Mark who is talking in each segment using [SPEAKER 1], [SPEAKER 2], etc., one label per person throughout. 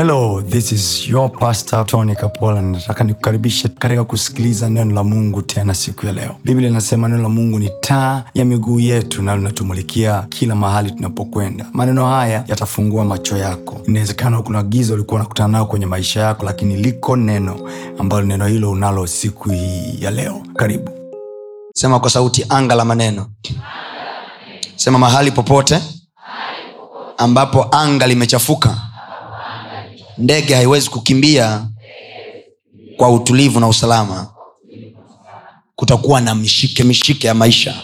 [SPEAKER 1] hello this is your pastor tony kapola. Nataka nikukaribishe katika kusikiliza neno la mungu tena siku ya leo. Biblia inasema neno la mungu ni taa ya miguu yetu na linatumulikia kila mahali tunapokwenda. Maneno haya yatafungua macho yako. Inawezekana kuna giza ulikuwa unakutana nao kwenye maisha yako lakini liko neno ambalo neno hilo unalo siku hii ya leo. Karibu.
[SPEAKER 2] Sema kwa sauti anga la maneno. Sema mahali popote ambapo anga limechafuka ndege haiwezi kukimbia kwa utulivu na usalama. Kutakuwa na mishike mishike ya maisha.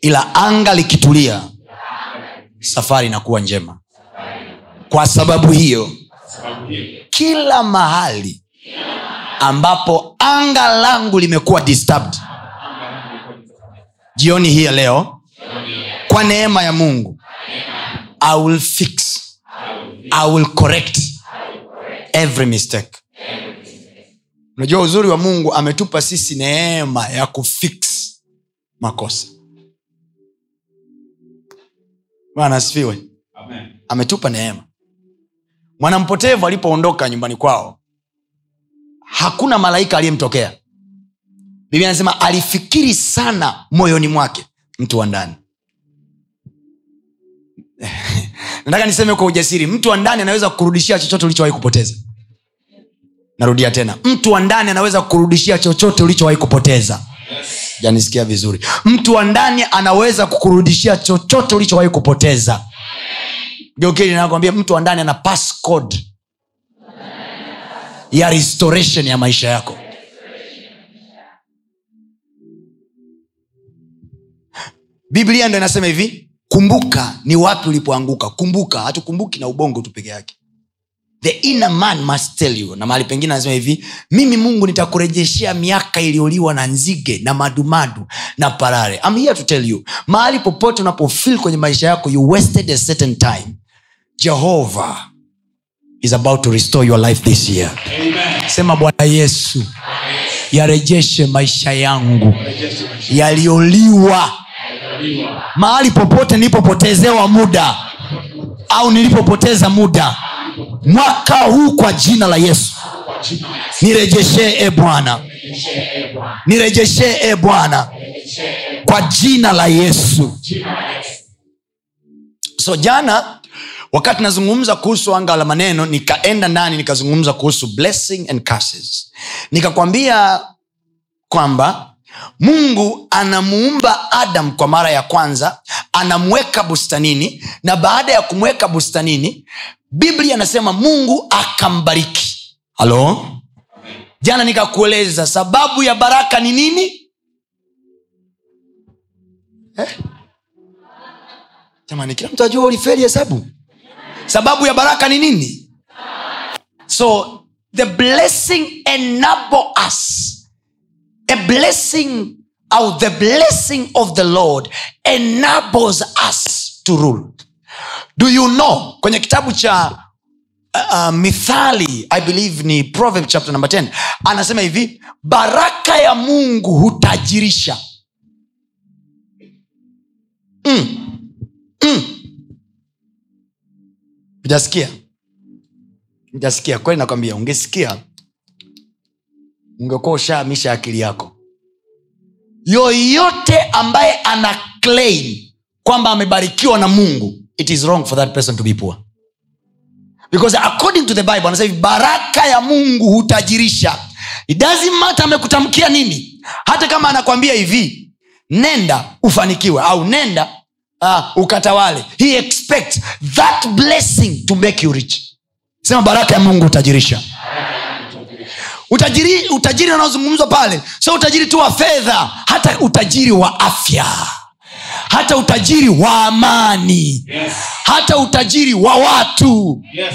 [SPEAKER 2] Ila anga likitulia safari inakuwa njema. Kwa sababu hiyo kila mahali ambapo anga langu limekuwa disturbed jioni hii ya leo kwa neema ya mungu i will fix i will correct every mistake. Unajua uzuri wa mungu ametupa sisi neema ya kufix makosa. Bwana asifiwe. Ametupa neema. Mwanampotevu alipoondoka nyumbani kwao hakuna malaika aliyemtokea. Biblia anasema alifikiri sana moyoni mwake mtu wa ndani nataka niseme kwa ujasiri mtu wa ndani anaweza kukurudishia chochote ulichowahi kupoteza. Narudia tena mtu wa ndani anaweza kukurudishia chochote ulichowahi kupoteza. Janisikia vizuri. Mtu wa ndani anaweza kukurudishia chochote ulichowahi kupoteza. Geukili nakwambia mtu wa ndani ana passcode ya restoration ya maisha yako. Biblia ndo inasema hivi kumbuka ni wapi ulipoanguka. Kumbuka hatukumbuki na ubongo tu peke yake. The inner man must tell you. Na mahali pengine anasema hivi mimi mungu nitakurejeshea miaka iliyoliwa na nzige na madumadu na parare. I'm here to tell you mahali popote unapofil kwenye maisha yako you wasted a certain time. Jehova is about to restore your life this year. Sema bwana yesu yarejeshe maisha yangu yaliyoliwa mahali popote nilipopotezewa muda au nilipopoteza muda mwaka huu kwa jina la yesu. Nirejeshee e bwana. Nirejeshee e bwana. Kwa jina la yesu. So jana wakati nazungumza kuhusu anga la maneno nikaenda ndani nikazungumza kuhusu blessing and curses. Nikakwambia kwamba mungu anamuumba adam kwa mara ya kwanza anamweka bustanini na baada ya kumweka bustanini biblia anasema mungu akambariki. Halo? Jana nikakueleza sababu ya baraka ni nini? Eh? kila mtu ajua uliferi hesabu. Sababu ya baraka ni nini? So the blessing enable us a blessing or the blessing of the lord enables us to rule. Do you know kwenye kitabu cha uh, uh, mithali i believe ni proverb chapter number 10 anasema hivi baraka ya mungu hutajirisha. Mm. Mm. ujasikia ujasikia kweli nakwambia ungesikia ungekuwa ushaamisha akili yako. Yoyote ambaye ana claim kwamba amebarikiwa na mungu it is wrong for that person to be poor. Because according to the bible anasema hivi baraka ya mungu hutajirisha. It doesn't matter amekutamkia nini. Hata kama anakwambia hivi nenda ufanikiwe au nenda uh, ukatawale. He expects that blessing to make you rich. Sema baraka ya mungu hutajirisha utajiri utajiri unaozungumzwa pale sio utajiri tu wa fedha hata utajiri wa afya hata utajiri wa amani
[SPEAKER 3] Yes.
[SPEAKER 2] hata utajiri wa watu
[SPEAKER 3] Yes.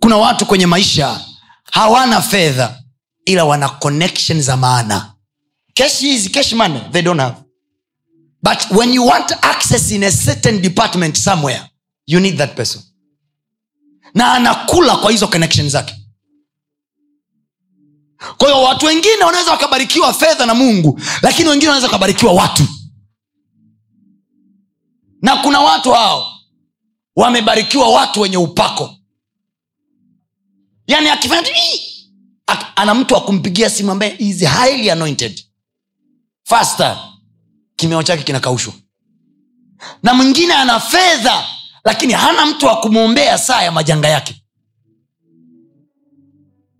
[SPEAKER 2] kuna watu kwenye maisha hawana fedha ila wana connection za maana cash is cash money they don't have but when you want access in a certain department somewhere you need that person na anakula kwa hizo connection zake. Kwa hiyo watu wengine wanaweza wakabarikiwa fedha na mungu lakini wengine wanaweza wakabarikiwa watu. Na kuna watu hao wamebarikiwa watu wenye upako. Yaani akifanya! Ana mtu akumpigia simu ambaye is highly anointed. Faster. Kimeo chake kinakaushwa. Na mwingine ana fedha lakini hana mtu wa kumwombea saa ya majanga yake.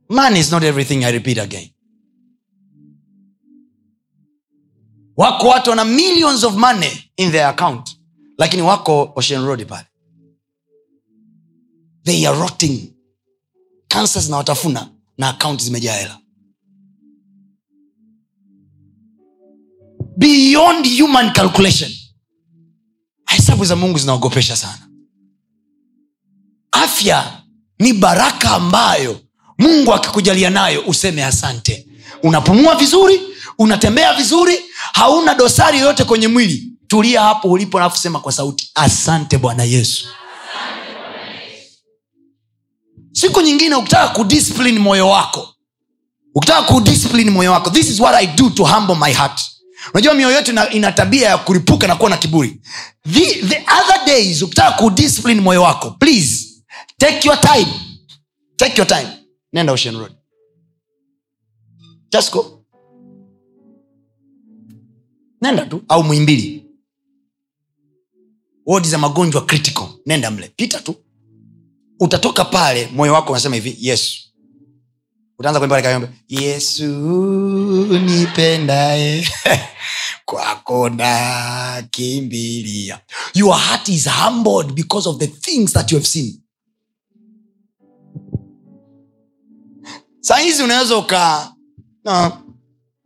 [SPEAKER 2] Man is not everything i repeat again. Wako watu wana millions of money in their account lakini wako ocean road pale. They are rotting. Kansa zinawatafuna na akaunti zimejaa hela. Beyond human calculation. Hesabu za mungu zinaogopesha sana afya ni baraka ambayo mungu akikujalia nayo useme asante. Unapumua vizuri unatembea vizuri hauna dosari yoyote kwenye mwili tulia hapo ulipo alafu sema kwa sauti asante bwana yesu. Siku nyingine ukitaka kudiscipline moyo wako ukitaka kudiscipline moyo wako this is what i do to humble my heart. Unajua mioyo yetu ina, tabia ya kuripuka na kuwa na kiburi. The, the other days ukitaka kudiscipline moyo wako please take your time. Take your time. Nenda ocean road. Just go. Nenda tu. Au mwimbili wodi za magonjwa critical. Nenda mle. Pita tu. Utatoka pale moyo wako unasema hivi yesu. Utaanza kuimba yesu nipendae kwako nakimbilia. Your heart is humbled because of the things that you have seen saa hizi unaweza uka no,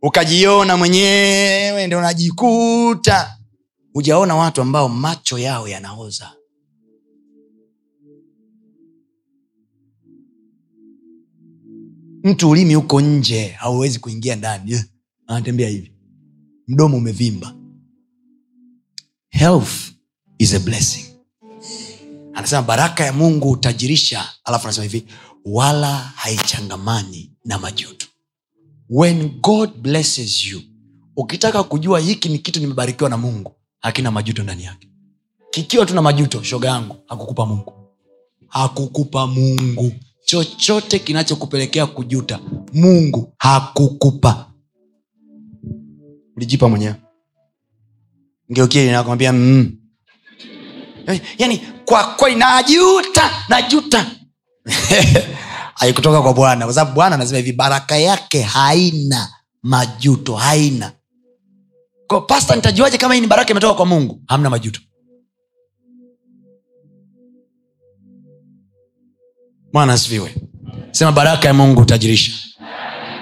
[SPEAKER 2] ukajiona mwenyewe ndio unajikuta. Hujaona watu ambao macho yao yanaoza. Mtu ulimi huko nje hauwezi kuingia ndani. Eh, anatembea hivi. Mdomo umevimba. Health is a blessing. Anasema baraka ya mungu hutajirisha alafu anasema hivi wala haichangamani na majuto. When god blesses you ukitaka kujua hiki ni kitu nimebarikiwa na mungu hakina majuto ndani yake. Kikiwa tu na majuto shoga yangu hakukupa mungu. Hakukupa mungu. Chochote kinachokupelekea kujuta mungu hakukupa. Ulijipa mwenyewe. Ngeukie mm. yani kwa kweli najuta najuta haikutoka kwa bwana kwa sababu bwana anasema hivi baraka yake haina majuto haina. Kwa pasta nitajuaje kama hii ni baraka imetoka kwa mungu? Hamna majuto. Bwana asifiwe. Sema baraka ya mungu utajirisha.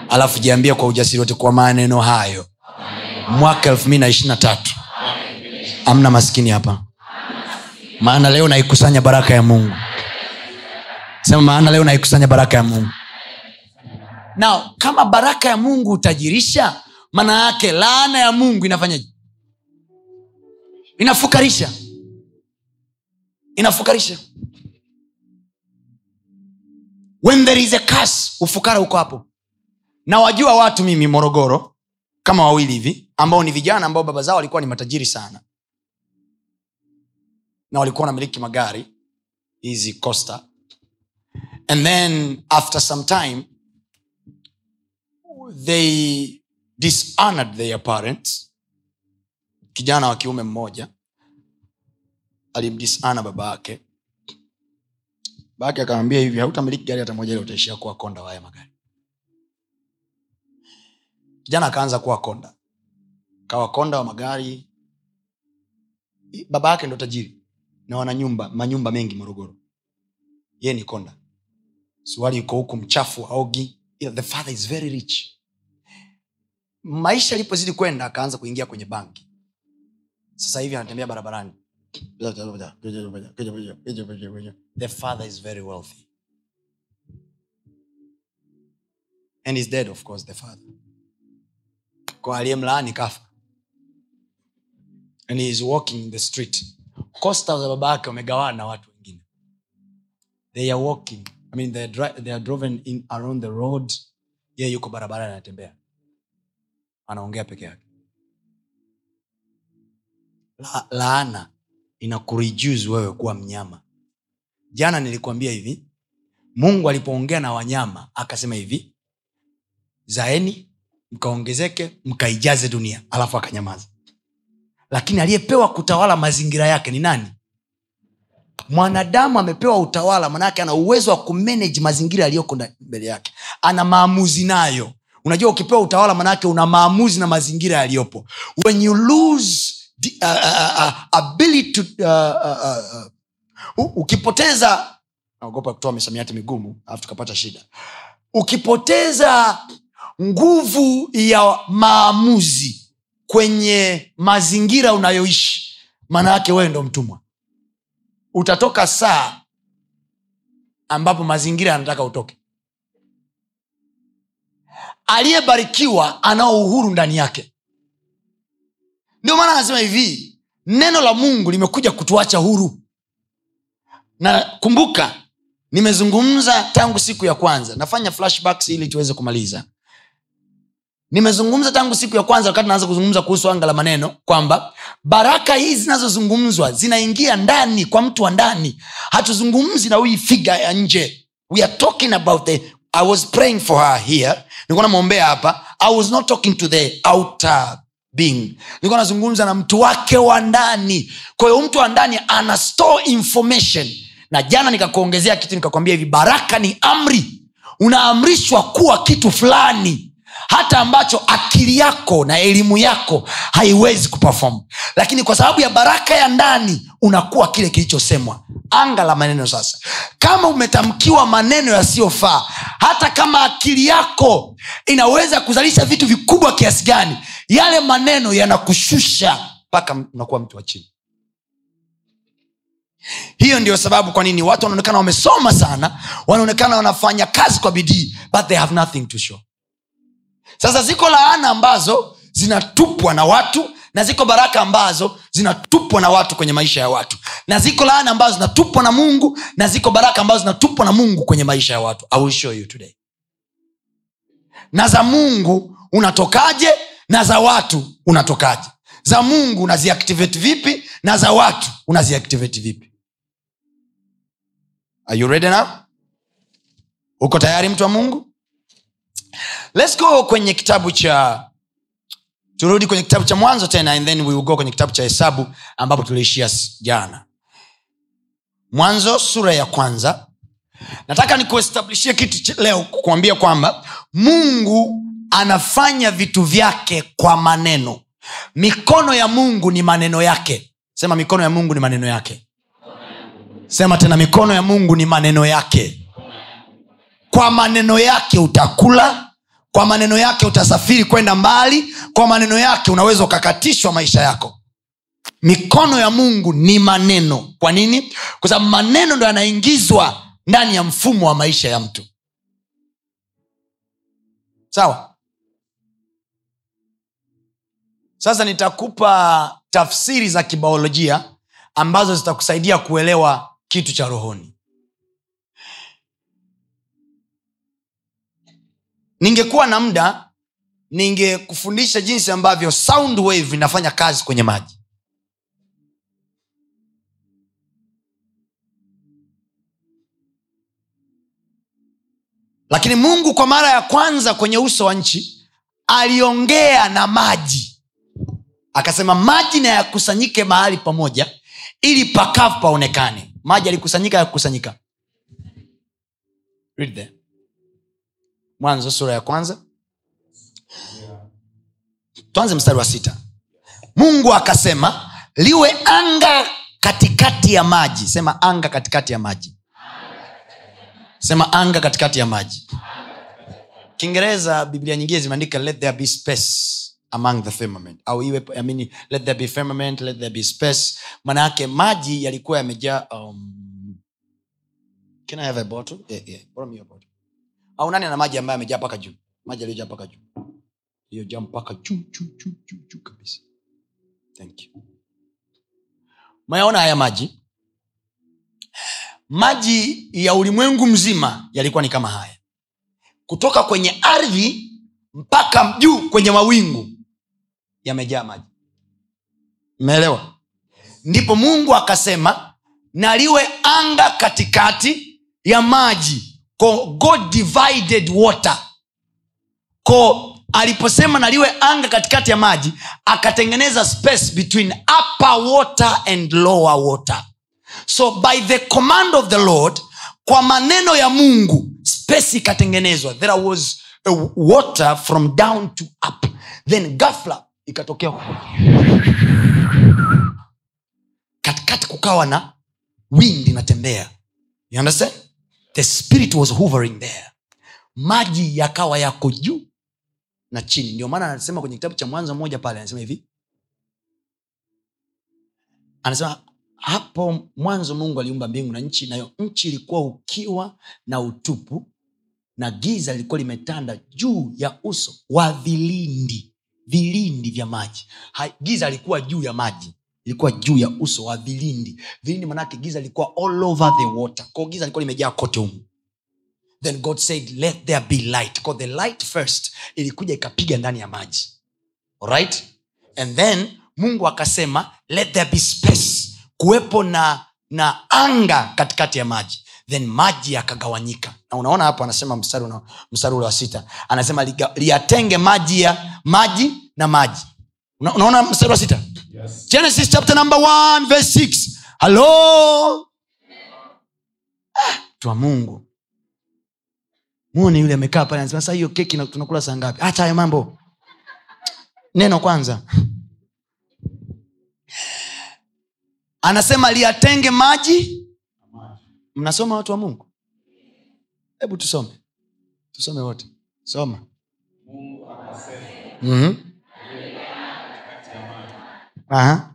[SPEAKER 2] Alafu jiambia kwa ujasiri wote kwa maneno hayo mwaka elfu mbili na ishirina tatu amna maskini hapa. Maana leo naikusanya baraka ya mungu sema maana leo naikusanya baraka ya mungu. Na kama baraka ya mungu utajirisha maana yake laana ya mungu inafanyaje? Inafukarisha. Inafukarisha. When there is a curse ufukara uko hapo. Na wajua watu mimi morogoro kama wawili hivi ambao ni vijana ambao baba zao walikuwa ni matajiri sana. Na walikuwa wanamiliki magari hizi costa and then after some time they dishonored their parents. Kijana wa kiume mmoja alimdishana baba yake. Baba yake akamwambia hivi hautamiliki gari hata moja ile utaishia kuwa konda wa magari. Kijana akaanza kuwa konda. Kawa konda wa magari. Baba yake ndo tajiri na wana nyumba manyumba mengi morogoro. Ye ni konda suali yuko huku mchafu aogi the father is very rich. Maisha alipozidi kwenda akaanza kuingia kwenye banki. Sasa hivi anatembea barabarani. The father is very wealthy. And is dead of course the father. Kwa aliyemlaani kafa. And he is walking in the street. Kosta za baba yake wamegawana na watu wengine. They are walking i mean they are, they are driven in around the road. Ye yuko barabarani anatembea. Anaongea peke yake. La, laana inakureduce wewe kuwa mnyama. Jana nilikuambia hivi mungu alipoongea na wanyama akasema hivi zaeni mkaongezeke mkaijaze dunia alafu akanyamaza lakini aliyepewa kutawala mazingira yake ni nani mwanadamu amepewa utawala manake ana uwezo wa kumanage mazingira yaliyoko mbele yake. Ana maamuzi nayo. Unajua ukipewa utawala manake una maamuzi na mazingira yaliyopo. When you lose the, uh, uh, uh, ability to, uh, uh, uh, uh, ukipoteza naogopa kutoa misamiati migumu alafu tukapata shida. Ukipoteza nguvu ya maamuzi kwenye mazingira unayoishi maana yake wewe ndo mtumwa utatoka saa ambapo mazingira yanataka utoke. Aliyebarikiwa anao uhuru ndani yake. Ndio maana anasema hivi neno la mungu limekuja kutuacha huru. Na kumbuka nimezungumza tangu siku ya kwanza. Nafanya flashbacks ili tuweze kumaliza nimezungumza tangu siku ya kwanza wakati naanza kuzungumza kuhusu anga la maneno kwamba baraka hizi zinazozungumzwa zinaingia ndani kwa mtu wa ndani. Hatuzungumzi na huyi figa ya nje. We are talking about the i was praying for her here. Nilikuwa namwombea hapa. I was not talking to the outer being. Nilikuwa nazungumza na mtu wake wa ndani. Kwa hiyo mtu wa ndani ana store information. Na jana nikakuongezea kitu nikakwambia hivi baraka ni amri. Unaamrishwa kuwa kitu fulani hata ambacho akili yako na elimu yako haiwezi kupefom lakini kwa sababu ya baraka ya ndani unakuwa kile kilichosemwa. Anga la maneno sasa. Kama umetamkiwa maneno yasiyofaa hata kama akili yako inaweza kuzalisha vitu vikubwa kiasi gani yale maneno yanakushusha mpaka unakuwa mtu wa chini. Hiyo ndio sababu kwa nini watu wanaonekana wamesoma sana wanaonekana wanafanya kazi kwa bidii but they have nothing to show sasa ziko laana ambazo zinatupwa na watu na ziko baraka ambazo zinatupwa na watu kwenye maisha ya watu. Na ziko laana ambazo zinatupwa na mungu na ziko baraka ambazo zinatupwa na mungu kwenye maisha ya watu. You today. Na za mungu unatokaje na za watu unatokaje? Za mungu unaziactivate vipi na za watu unaziactivate vipi? Are you ready now? Uko tayari mtu wa mungu let's go kwenye kitabu cha turudi kwenye kitabu cha mwanzo tena and then we will go kwenye kitabu cha hesabu ambapo tuliishia jana. Mwanzo sura ya kwanza. Nataka nikuestablishie kitu leo kukuambia kwamba mungu anafanya vitu vyake kwa maneno. Mikono ya mungu ni maneno yake. Sema mikono ya mungu ni maneno yake. Sema tena mikono ya mungu ni maneno yake kwa maneno yake utakula kwa maneno yake utasafiri kwenda mbali kwa maneno yake unaweza ukakatishwa maisha yako. Mikono ya mungu ni maneno. Kwa nini? Kwa sababu maneno ndo yanaingizwa ndani ya mfumo wa maisha ya mtu. Sawa? Sasa nitakupa tafsiri za kibaolojia ambazo zitakusaidia kuelewa kitu cha rohoni ningekuwa na muda ningekufundisha jinsi ambavyo sound wave inafanya kazi kwenye maji. Lakini mungu kwa mara ya kwanza kwenye uso wa nchi aliongea na maji. Akasema maji na yakusanyike mahali pamoja ili pakavu paonekane. Maji alikusanyika yakukusanyika Read there. Mwanzo sura ya kwanza. Tuanze mstari wa sita. Mungu akasema liwe anga katikati ya maji. Sema anga katikati ya maji. Sema anga katikati ya maji. Kiingereza biblia nyingine zimeandika let there be space among the firmament. Au iwe I mean, let there be firmament let there be space. Manayake maji yalikuwa yamejaa um, can i have a bottle? Yeah, yeah. Au nani ana maji ambayo amejaa mpaka juu? Maji aliyojaa mpaka juu. Iliyojaa mpaka juu juu juu juu juu kabisa. Thank you. Mayaona haya maji? Maji ya ulimwengu mzima yalikuwa ni kama haya. Kutoka kwenye ardhi mpaka juu kwenye mawingu yamejaa maji. Mmeelewa ndipo mungu akasema na anga katikati ya maji god divided water. Ko aliposema naliwe anga katikati ya maji akatengeneza space between upper water and lower water. So by the command of the lord kwa maneno ya mungu space ikatengenezwa. There was a water from down to up. Then gafla ikatokea katikati kukawa na wind inatembea. You understand the spirit was hovering there. Maji yakawa yako juu na chini. Ndio maana anasema kwenye kitabu cha mwanzo mmoja pale anasema hivi. Anasema hapo mwanzo mungu aliumba mbingu na nchi nayo nchi ilikuwa ukiwa na utupu na giza lilikuwa limetanda juu ya uso wa vilindi vilindi vya maji. Ha- giza lilikuwa juu ya maji ilikuwa juu ya uso wa vilindi. Vilindi manake giza lilikuwa all over the water. Ko giza lilikuwa limejaa kote humu. Then god said let there be light. Ko the light first ilikuja ikapiga ndani ya maji. Alright and then mungu akasema let there be space. Kuwepo na na anga katikati ya maji. Then maji yakagawanyika. Na unaona hapo anasema mstari ule wa sita. Anasema liyatenge maji ya maji na maji. Una, unaona mstari wa sita
[SPEAKER 3] Yes.
[SPEAKER 2] genesis chapter number 1 verse 6 halo Ah, mtu mungu. Muone yule amekaa pale anasema sasa hiyo keki na- tunakula saa ngapi? Hata hayo mambo. Neno kwanza. Anasema liyatenge maji. Mnasoma watu wa mungu? Hebu tusome. Tusome wote. Soma.
[SPEAKER 3] Mungu akasema,
[SPEAKER 2] mm-hmm. Aha.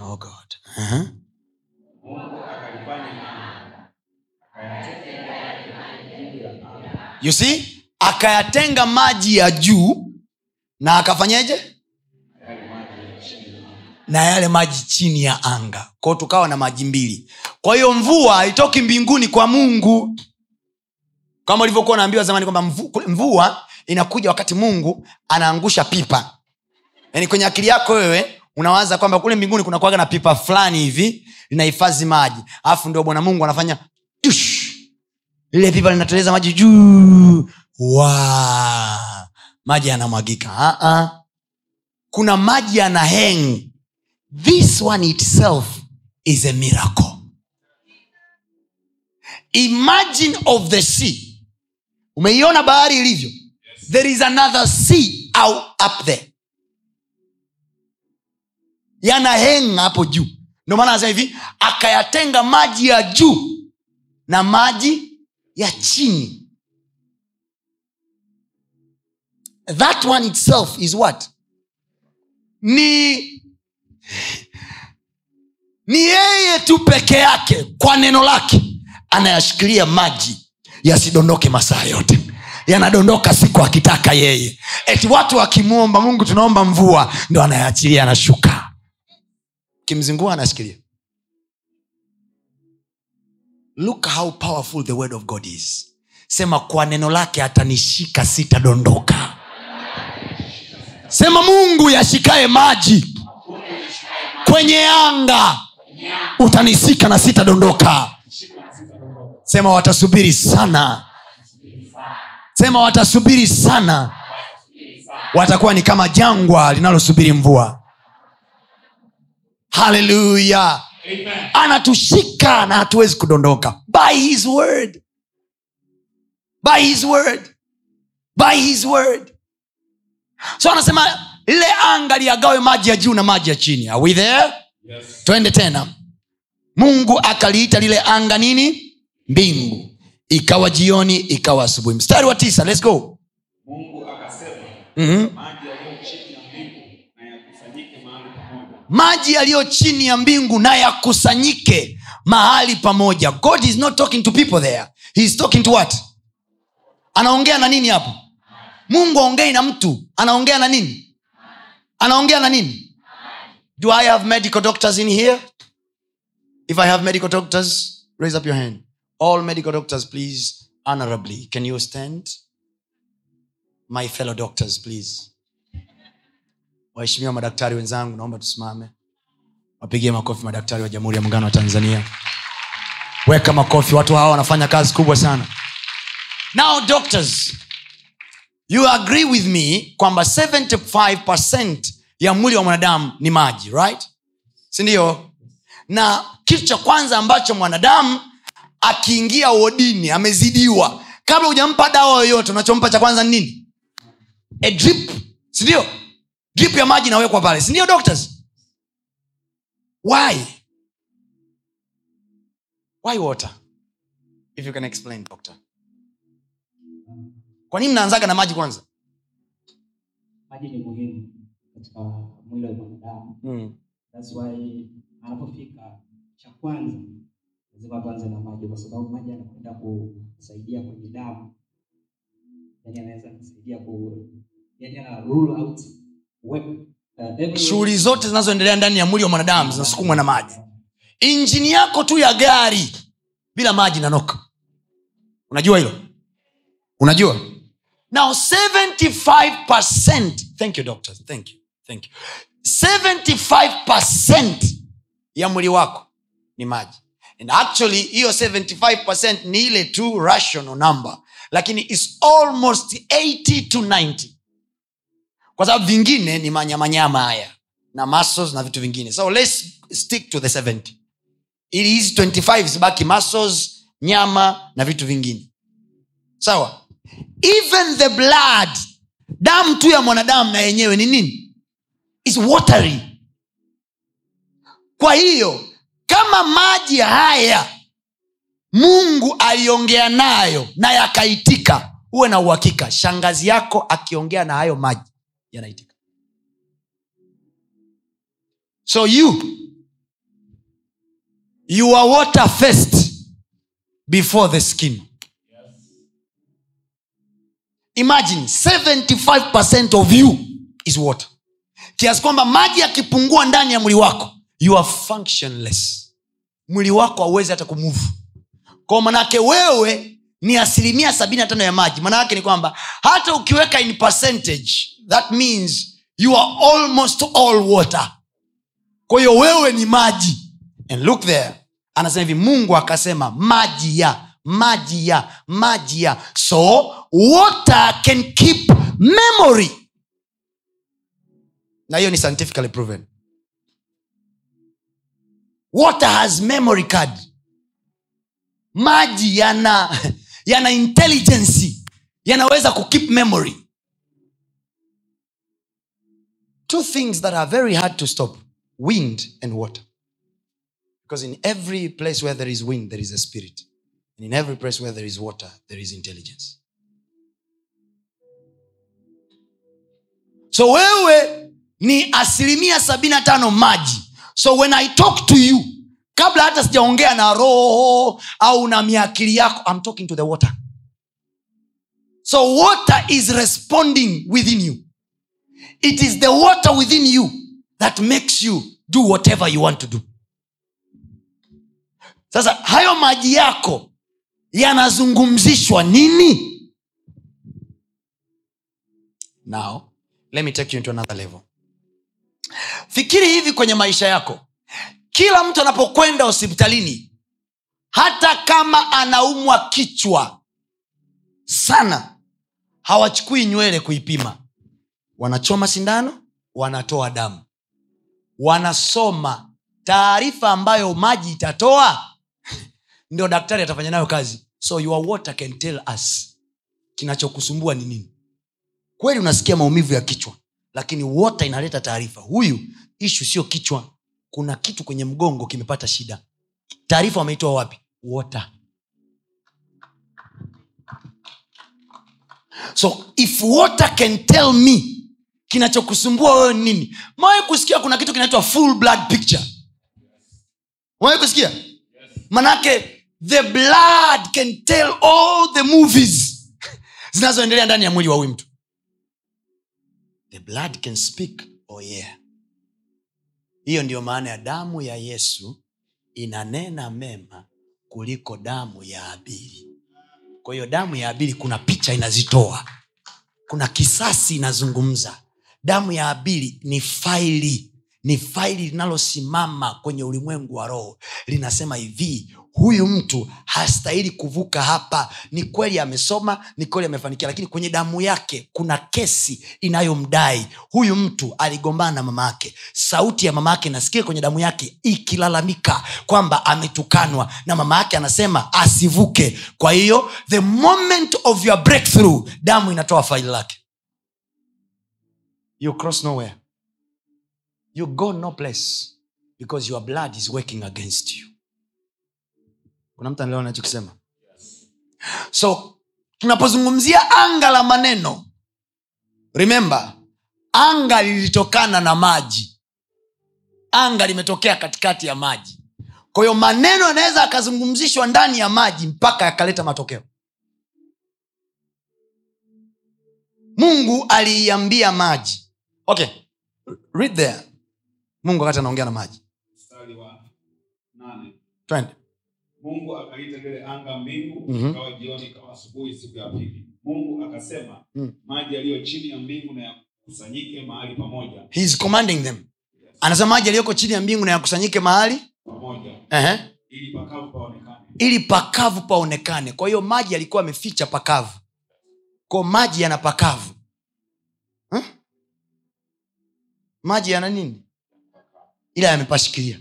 [SPEAKER 2] Oh God. Aha.
[SPEAKER 3] Mungu
[SPEAKER 2] you see akayatenga maji ya juu na akafanyeje na yale maji chini ya anga kwao tukawa na maji mbili kwa hiyo mvua haitoki mbinguni kwa mungu kama ulivyokuwa unaambiwa zamani kwamba mvua inakuja wakati mungu anaangusha pipa yaani kwenye akili yako wewe unawaza kwamba kule mbinguni kuna kuaga na pipa fulani hivi linahifadhi maji. Alafu ndio bwana mungu anafanya tush, lile pipa linateleza maji juu. Wa maji yanamwagika. Uh-uh. kuna maji yana heng this one itself is a miracle. Imagine of the sea. Umeiona bahari ilivyo? There is another sea out up there yana heng hapo juu. Ndio maana anasema hivi akayatenga maji ya juu na maji ya chini. That one itself is what? Ni ni yeye tu peke yake kwa neno lake anayashikilia maji yasidondoke masaa yote. Yanadondoka siku akitaka yeye. Eti watu wakimwomba mungu tunaomba mvua ndo anayaachilia anashuka kimzingua anashikilia look how powerful the word of god is. Sema kwa neno lake atanishika sitadondoka. Sema mungu yashikaye maji. Kwenye anga utanisika na sitadondoka. Sema watasubiri sana. Sema watasubiri sana. Watakuwa ni kama jangwa linalosubiri mvua haleluya anatushika na hatuwezi kudondoka. By his word. By his word. By his word. So anasema lile anga liagawe maji ya juu na maji ya chini. Are we there?
[SPEAKER 3] Yes.
[SPEAKER 2] twende tena. Mungu akaliita lile anga nini? Mbingu. Ikawa jioni ikawa asubuhi. Mstari wa tisa let's go.
[SPEAKER 3] Mungu akasema,
[SPEAKER 2] mm-hmm.
[SPEAKER 3] Maji yaliyo chini ya mbingu na yakusanyike mahali pamoja.
[SPEAKER 2] God is not talking to people there. He is talking to what? Anaongea na nini hapo? Mungu aongei na mtu. Anaongea na nini? Anaongea na nini? Do i have medical doctors in here? If i have medical doctors raise up your hand. All medical doctors please honorably can you stand? My fellow doctors please waheshimiwa madaktari wenzangu naomba tusimame. Wapigie makofi madaktari wa jamhuri ya muungano wa tanzania. Weka makofi watu hawa wanafanya kazi kubwa sana. Now doctors you agree with me kwamba 75 ya mwili wa mwanadamu ni maji right? Sindio na kitu cha kwanza ambacho mwanadamu akiingia wodini amezidiwa. Kabla hujampa dawa yoyote unachompa cha kwanza ni nini? A drip sindio drip ya maji inawekwa pale sindio doctors? Why? Why water? If you can explain doctor. Kwa nini mnaanzaga na maji kwanza?
[SPEAKER 4] Maji ni muhimu katika mwili wa mwanadamu.
[SPEAKER 2] Mm.
[SPEAKER 4] That's why anapofika cha kwanza lazima tuanze na maji kwa sababu maji anakwenda kusaidia kwenye damu. Yani anaweza kusaidia ku yani ana rule out
[SPEAKER 2] shughuli zote zinazoendelea ndani ya mwili wa mwanadamu zinasukumwa na maji. Injini yako tu ya gari bila maji nanoka unajua hilo? Unajua? Now 75 thank you doctor thank you thank you. 75 ya mwili wako ni maji. And actually hiyo 75 ni ile tu rational number. Lakini is almost 80 to 90 kwa sababu vingine ni manyamanyama haya na muscles na vitu vingine. So let's stick to the 70 ili hizi 25 zibaki muscles nyama na vitu vingine. Sawa? Even the blood damu tu ya mwanadamu na yenyewe ni nini? Is watery. Kwa hiyo kama maji haya mungu aliongea nayo na yakaitika huwe na uhakika shangazi yako akiongea na hayo maji yanaitika. So you you are water first before the skin. Imagine 75 of you is water. Kiasi kwamba maji yakipungua ndani ya mwili wako you are functionless. Mwili wako hauwezi hata kumuvu kwao manake wewe ni asilimia sabini na tano ya maji. Manaake ni kwamba hata ukiweka in percentage that means you are almost all water. Kwa hiyo wewe ni maji. And look there. Anasema hivi mungu akasema maji ya maji ya maji ya. So water can keep memory. Na hiyo ni scientifically proven. Water has memory card. Maji yana yana intelligency yanaweza kukeep memory two things that are very hard to stop wind and water. Because in every place where there is wind there is a spirit. And in every place where there is water there is intelligence. So wewe ni asilimia sabini na tano maji. So when i talk to you kabla hata sijaongea na roho au na miakili yako i'm talking to the water. So water is responding within you it is the water within you that makes you do whatever you want to do. Sasa hayo maji yako yanazungumzishwa nini? Now let me take you into another level. Fikiri hivi kwenye maisha yako. Kila mtu anapokwenda hospitalini hata kama anaumwa kichwa sana hawachukui nywele kuipima wanachoma sindano wanatoa damu. Wanasoma. Taarifa ambayo maji itatoa ndio daktari atafanya nayo kazi. So your water can tell us. Kinachokusumbua ni nini? Kweli unasikia maumivu ya kichwa lakini wota inaleta taarifa. Huyu ishu sio kichwa. Kuna kitu kwenye mgongo kimepata shida. Taarifa wameitoa wapi? Wota so if water can tell me kinachokusumbua wewe nini? Mawai kusikia kuna kitu kinaitwa full blood picture? Mawai kusikia? Manake the blood can tell all the movies zinazoendelea ndani ya mwili wa huyu mtu. The blood can speak oh yeah. Hiyo ndiyo maana ya damu ya yesu inanena mema kuliko damu ya abili kwa hiyo damu ya abili kuna picha inazitoa. Kuna kisasi inazungumza damu ya abili ni faili ni faili linalosimama kwenye ulimwengu wa roho. Linasema hivi huyu mtu hastahili kuvuka hapa. Ni kweli amesoma ni kweli amefanikia lakini kwenye damu yake kuna kesi inayomdai. Huyu mtu aligombana na mama yake. Sauti ya mama yake nasikia kwenye damu yake ikilalamika kwamba ametukanwa. Na mama yake anasema asivuke. Kwa hiyo the moment of your breakthrough damu inatoa faili lake you cross nowhere. You go no place because your blood is working against you. So tunapozungumzia anga la maneno remember anga lilitokana na maji. Anga limetokea katikati ya maji. Kwa hiyo maneno yanaweza akazungumzishwa ndani ya maji mpaka yakaleta matokeo. Mungu aliiambia maji okay. Read there. Mungu wakati anaongea na maji. Twende.
[SPEAKER 3] Mungu akaita lile anga mbingu
[SPEAKER 2] Mhm.
[SPEAKER 3] ikawa jioni ikawa asubuhi siku ya pili. Mungu akasema
[SPEAKER 2] Mm.
[SPEAKER 3] maji yaliyo chini ya mbingu na yakusanyike mahali pamoja.
[SPEAKER 2] He is commanding them. Anasema maji yaliyoko chini ya mbingu na yakusanyike mahali?
[SPEAKER 3] Pamoja.
[SPEAKER 2] Ehe.
[SPEAKER 3] ili pakavu paonekane.
[SPEAKER 2] Ili pakavu paonekane. Kwa hiyo maji yalikuwa ameficha pakavu. Ko maji yana pakavu. Huh? Maji yana nini? Ila yamepashikilia.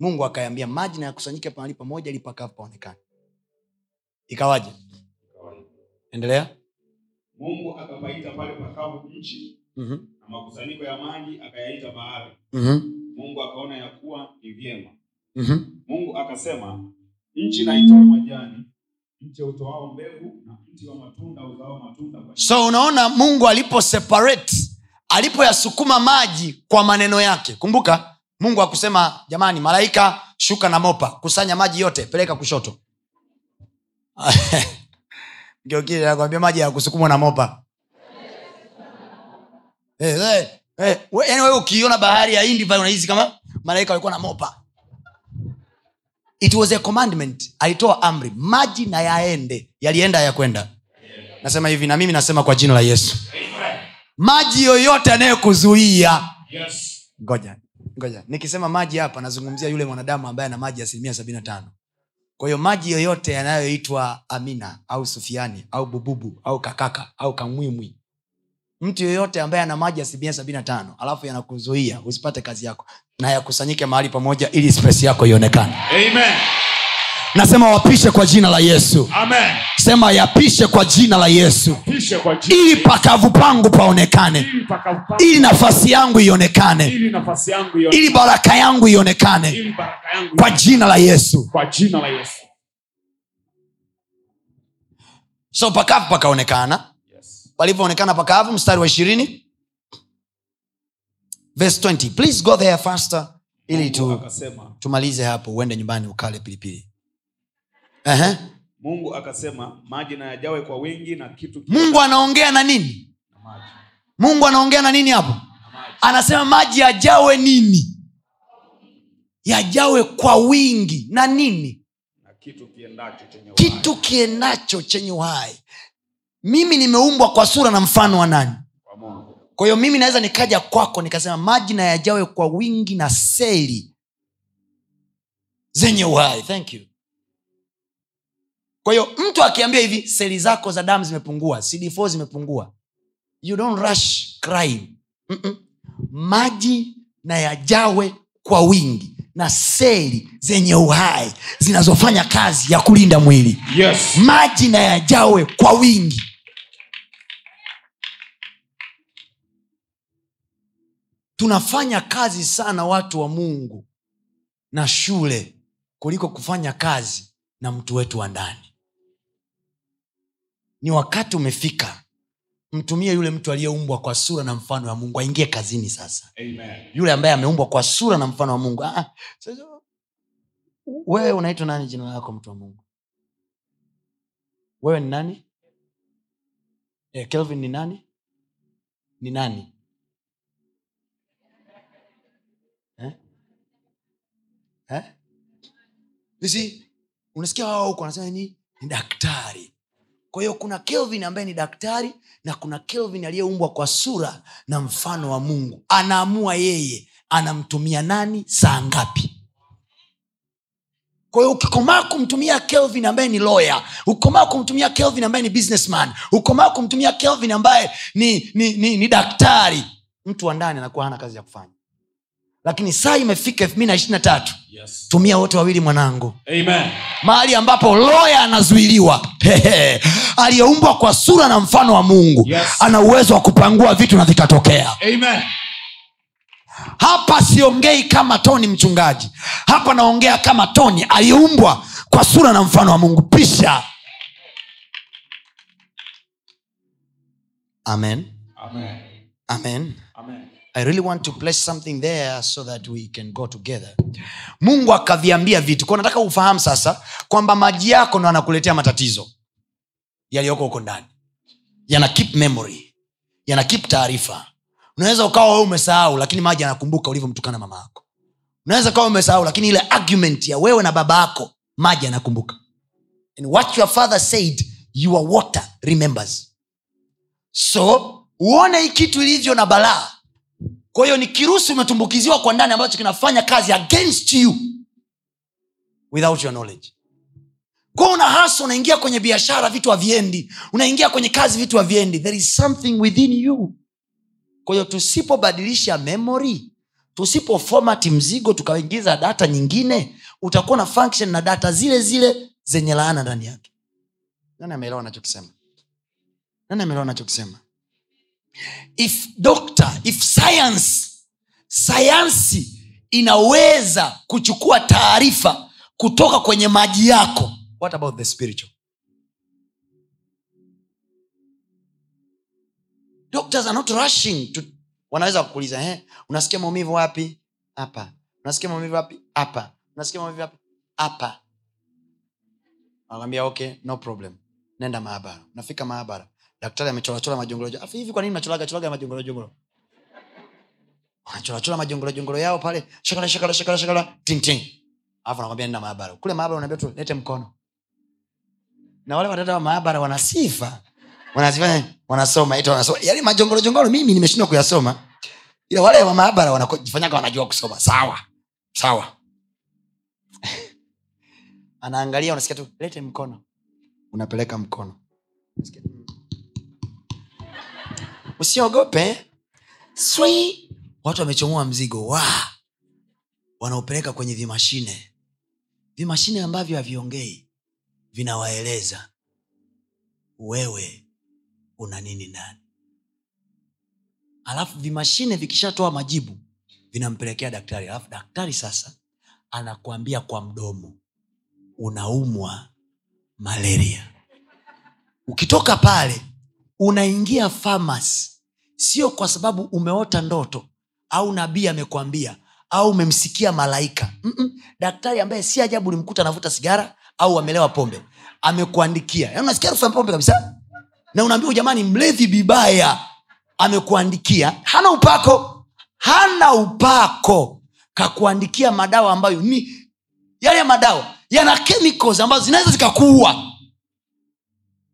[SPEAKER 2] Mungu akayambia maji na yakusanyike mahali pamoja ili pakavu paonekane. Ikawaje? Endelea.
[SPEAKER 3] Mungu akapaita pale pakavu nchi
[SPEAKER 2] mm-hmm.
[SPEAKER 3] na makusanyiko ya maji akayaita bahari.
[SPEAKER 2] Mm-hmm.
[SPEAKER 3] mungu akaona ya kuwa ni vyema.
[SPEAKER 2] Mm-hmm.
[SPEAKER 3] mungu akasema nchi naitoa majani mche utoao mbegu na mti wa matunda uzao matunda kwa
[SPEAKER 2] so unaona mungu alipo separate alipoyasukuma maji kwa maneno yake. Kumbuka mungu akusema jamani malaika shuka na mopa kusanya maji yote peleka kushoto. Nakwambia maji yakusukumwa na mopa. Hey, hey, hey. yani wewe bahari ya hindi unahisi kama malaika walikuwa na mopa. It was a commandment. Alitoa amri maji na yaende. Yalienda yakwenda. Nasema hivi na mimi nasema kwa jina la yesu maji yoyote anayekuzuia.
[SPEAKER 3] Yes.
[SPEAKER 2] ngoja ngoja. Nikisema maji hapa nazungumzia yule mwanadamu ambaye ana maji asilimia sabini na tano. Kwa hiyo maji yoyote yanayoitwa amina au sufiani au bububu au kakaka au kamwimwi. Mtu yoyote ambaye ana maji asilimia sabini na tano alafu yanakuzuia usipate kazi yako na yakusanyike mahali pamoja ili spesi yako ionekane.
[SPEAKER 3] Amen.
[SPEAKER 2] Nasema wapishe kwa jina la yesu.
[SPEAKER 3] Amen.
[SPEAKER 2] sema yapishe kwa jina la yesu. Ili pakavu pangu paonekane.
[SPEAKER 3] Ili
[SPEAKER 2] nafasi yangu ionekane.
[SPEAKER 3] Ili
[SPEAKER 2] baraka yangu ionekane. Kwa jina la yesu.
[SPEAKER 3] Kwa jina la Yesu.
[SPEAKER 2] so pakavu pakaonekana.
[SPEAKER 3] Yes.
[SPEAKER 2] palivyoonekana pakavu mstari wa ishirini. Verse 20 please go there faster. Ili tu, tumalize hapo uende nyumbani ukale pilipili Ehe.
[SPEAKER 3] Mungu akasema maji na yajawe kwa wingi na kitu
[SPEAKER 2] mungu anaongea na nini?
[SPEAKER 3] Na maji.
[SPEAKER 2] mungu anaongea na nini hapo? Anasema maji yajawe nini? Yajawe kwa wingi na nini?
[SPEAKER 3] Na kitu kiendacho chenye uhai.
[SPEAKER 2] kitu kiendacho chenye uhai. Mimi nimeumbwa kwa sura na mfano wa nani?
[SPEAKER 3] Kwa
[SPEAKER 2] hiyo mimi naweza nikaja kwako nikasema maji na yajawe kwa wingi na seli zenye uhai. Thank you kwa hiyo mtu akiambia hivi seli zako za damu zimepungua cd4 zimepungua you don't rush crying Mm-mm. maji na yajawe kwa wingi na seli zenye uhai zinazofanya kazi ya kulinda mwili
[SPEAKER 3] Yes.
[SPEAKER 2] maji na yajawe kwa wingi tunafanya kazi sana watu wa mungu na shule kuliko kufanya kazi na mtu wetu wa ndani ni wakati umefika. Mtumie yule mtu aliyeumbwa kwa sura na mfano wa mungu aingie kazini sasa.
[SPEAKER 3] Amen.
[SPEAKER 2] yule ambaye ameumbwa kwa sura na mfano wa mungu. Ah, sasa, wewe unaitwa nani jina lako mtu wa mungu? Wewe ni nani? E, kelvin ni nani? Ni nani? Eh? Eh? You unasikia wao huko wanasema ni ni daktari kwa hiyo kuna kelvin ambaye ni daktari na kuna kelvin aliyeumbwa kwa sura na mfano wa mungu. Anaamua yeye anamtumia nani saa ngapi. Kwa hiyo ukikomaa kumtumia kelvin ambaye ni lawyer ukikomaa kumtumia kelvin ambaye ni businessman ukikomaa kumtumia kelvin ambaye ni, ni, ni, ni daktari mtu wa ndani anakuwa hana kazi ya kufanya lakini saa imefika elfu mbili na ishirina tatu
[SPEAKER 3] Yes.
[SPEAKER 2] tumia wote wawili mwanangu mahali ambapo loya anazuiliwa aliyeumbwa kwa sura na mfano wa mungu
[SPEAKER 3] Yes.
[SPEAKER 2] ana uwezo wa kupangua vitu na vikatokea
[SPEAKER 3] Amen.
[SPEAKER 2] hapa siongei kama toni mchungaji hapa naongea kama toni aliyeumbwa kwa sura na mfano wa mungu pisha amen
[SPEAKER 3] Amen.
[SPEAKER 2] amen
[SPEAKER 3] Amen.
[SPEAKER 2] I really want to place something there so that we can go together. Mungu akaviambia vitu. Kwa nataka ufahamu sasa kwamba maji yako ndo anakuletea matatizo yaliyoko huko ndani. Yana keep memory. Yana keep taarifa. Unaweza ukawa wewe umesahau lakini maji anakumbuka ulivyomtukana mama yako. Unaweza ukawa umesahau lakini ile argument ya wewe na baba yako maji anakumbuka and what your father said your water remembers. So uone hii kitu ilivyo na balaa kwa hiyo ni kirusi umetumbukiziwa kwa ndani ambacho kinafanya kazi against you without your knowledge. Kwa una hasa unaingia kwenye biashara vitu haviendi. Unaingia kwenye kazi vitu haviendi. There is something within you. Kwa hiyo tusipobadilisha memory tusipofomati mzigo tukaingiza data nyingine utakuwa na function na data zile zile zenye laana ndani yake. Nani ameelewa nachokisema nani ameelewa nachokisema if doctor if science sayansi inaweza kuchukua taarifa kutoka kwenye maji yako what about the spiritual? Doctors are not rushing to wanaweza kukuuliza eh, unasikia maumivu wapi? Hapa. Unasikia maumivu wapi? Hapa. Unasikia maumivu wapi? Hapa. Okay no problem. Nenda maabara. Unafika maabara daktari amechorachora majongolojo afu hivi kwa majongolojongolo wanachorachora majongolojongolo yao pale. Shakala shakala shakala shakala. Ting alafu nakwambia nina maabara. Kule maabara unaambia tu lete mkono. Na wale watata wa maabara wana sifa. Wanasoma. Ita wanasoma. Yaani majongolojongolo mimi nimeshindwa kuyasoma. Ila wale wa maabara wanajifanyaga wanajua kusoma. Sawa. Sawa. Anaangalia unasikia tu lete mkono. Unapeleka mkono. Unasikia tu, usiogope Swi. watu wamechomoa mzigo. Wa wanaopeleka kwenye vimashine. Vimashine ambavyo haviongei vinawaeleza wewe una nini ndani. Alafu vimashine vikishatoa majibu vinampelekea daktari. Alafu daktari sasa anakuambia kwa mdomo unaumwa malaria. Ukitoka pale unaingia farmers. Sio kwa sababu umeota ndoto au nabii amekwambia au umemsikia malaika. Mm-mm. daktari ambaye si ajabu ulimkuta anavuta sigara au amelewa pombe amekuandikia. Yaani unasikia harufu pombe kabisa? Na unaambiwa jamani mlevi bibaya. Amekuandikia. Hana upako. Hana upako. Kakuandikia madawa ambayo ni yale madawa yana chemicals ambazo zinaweza zikakuua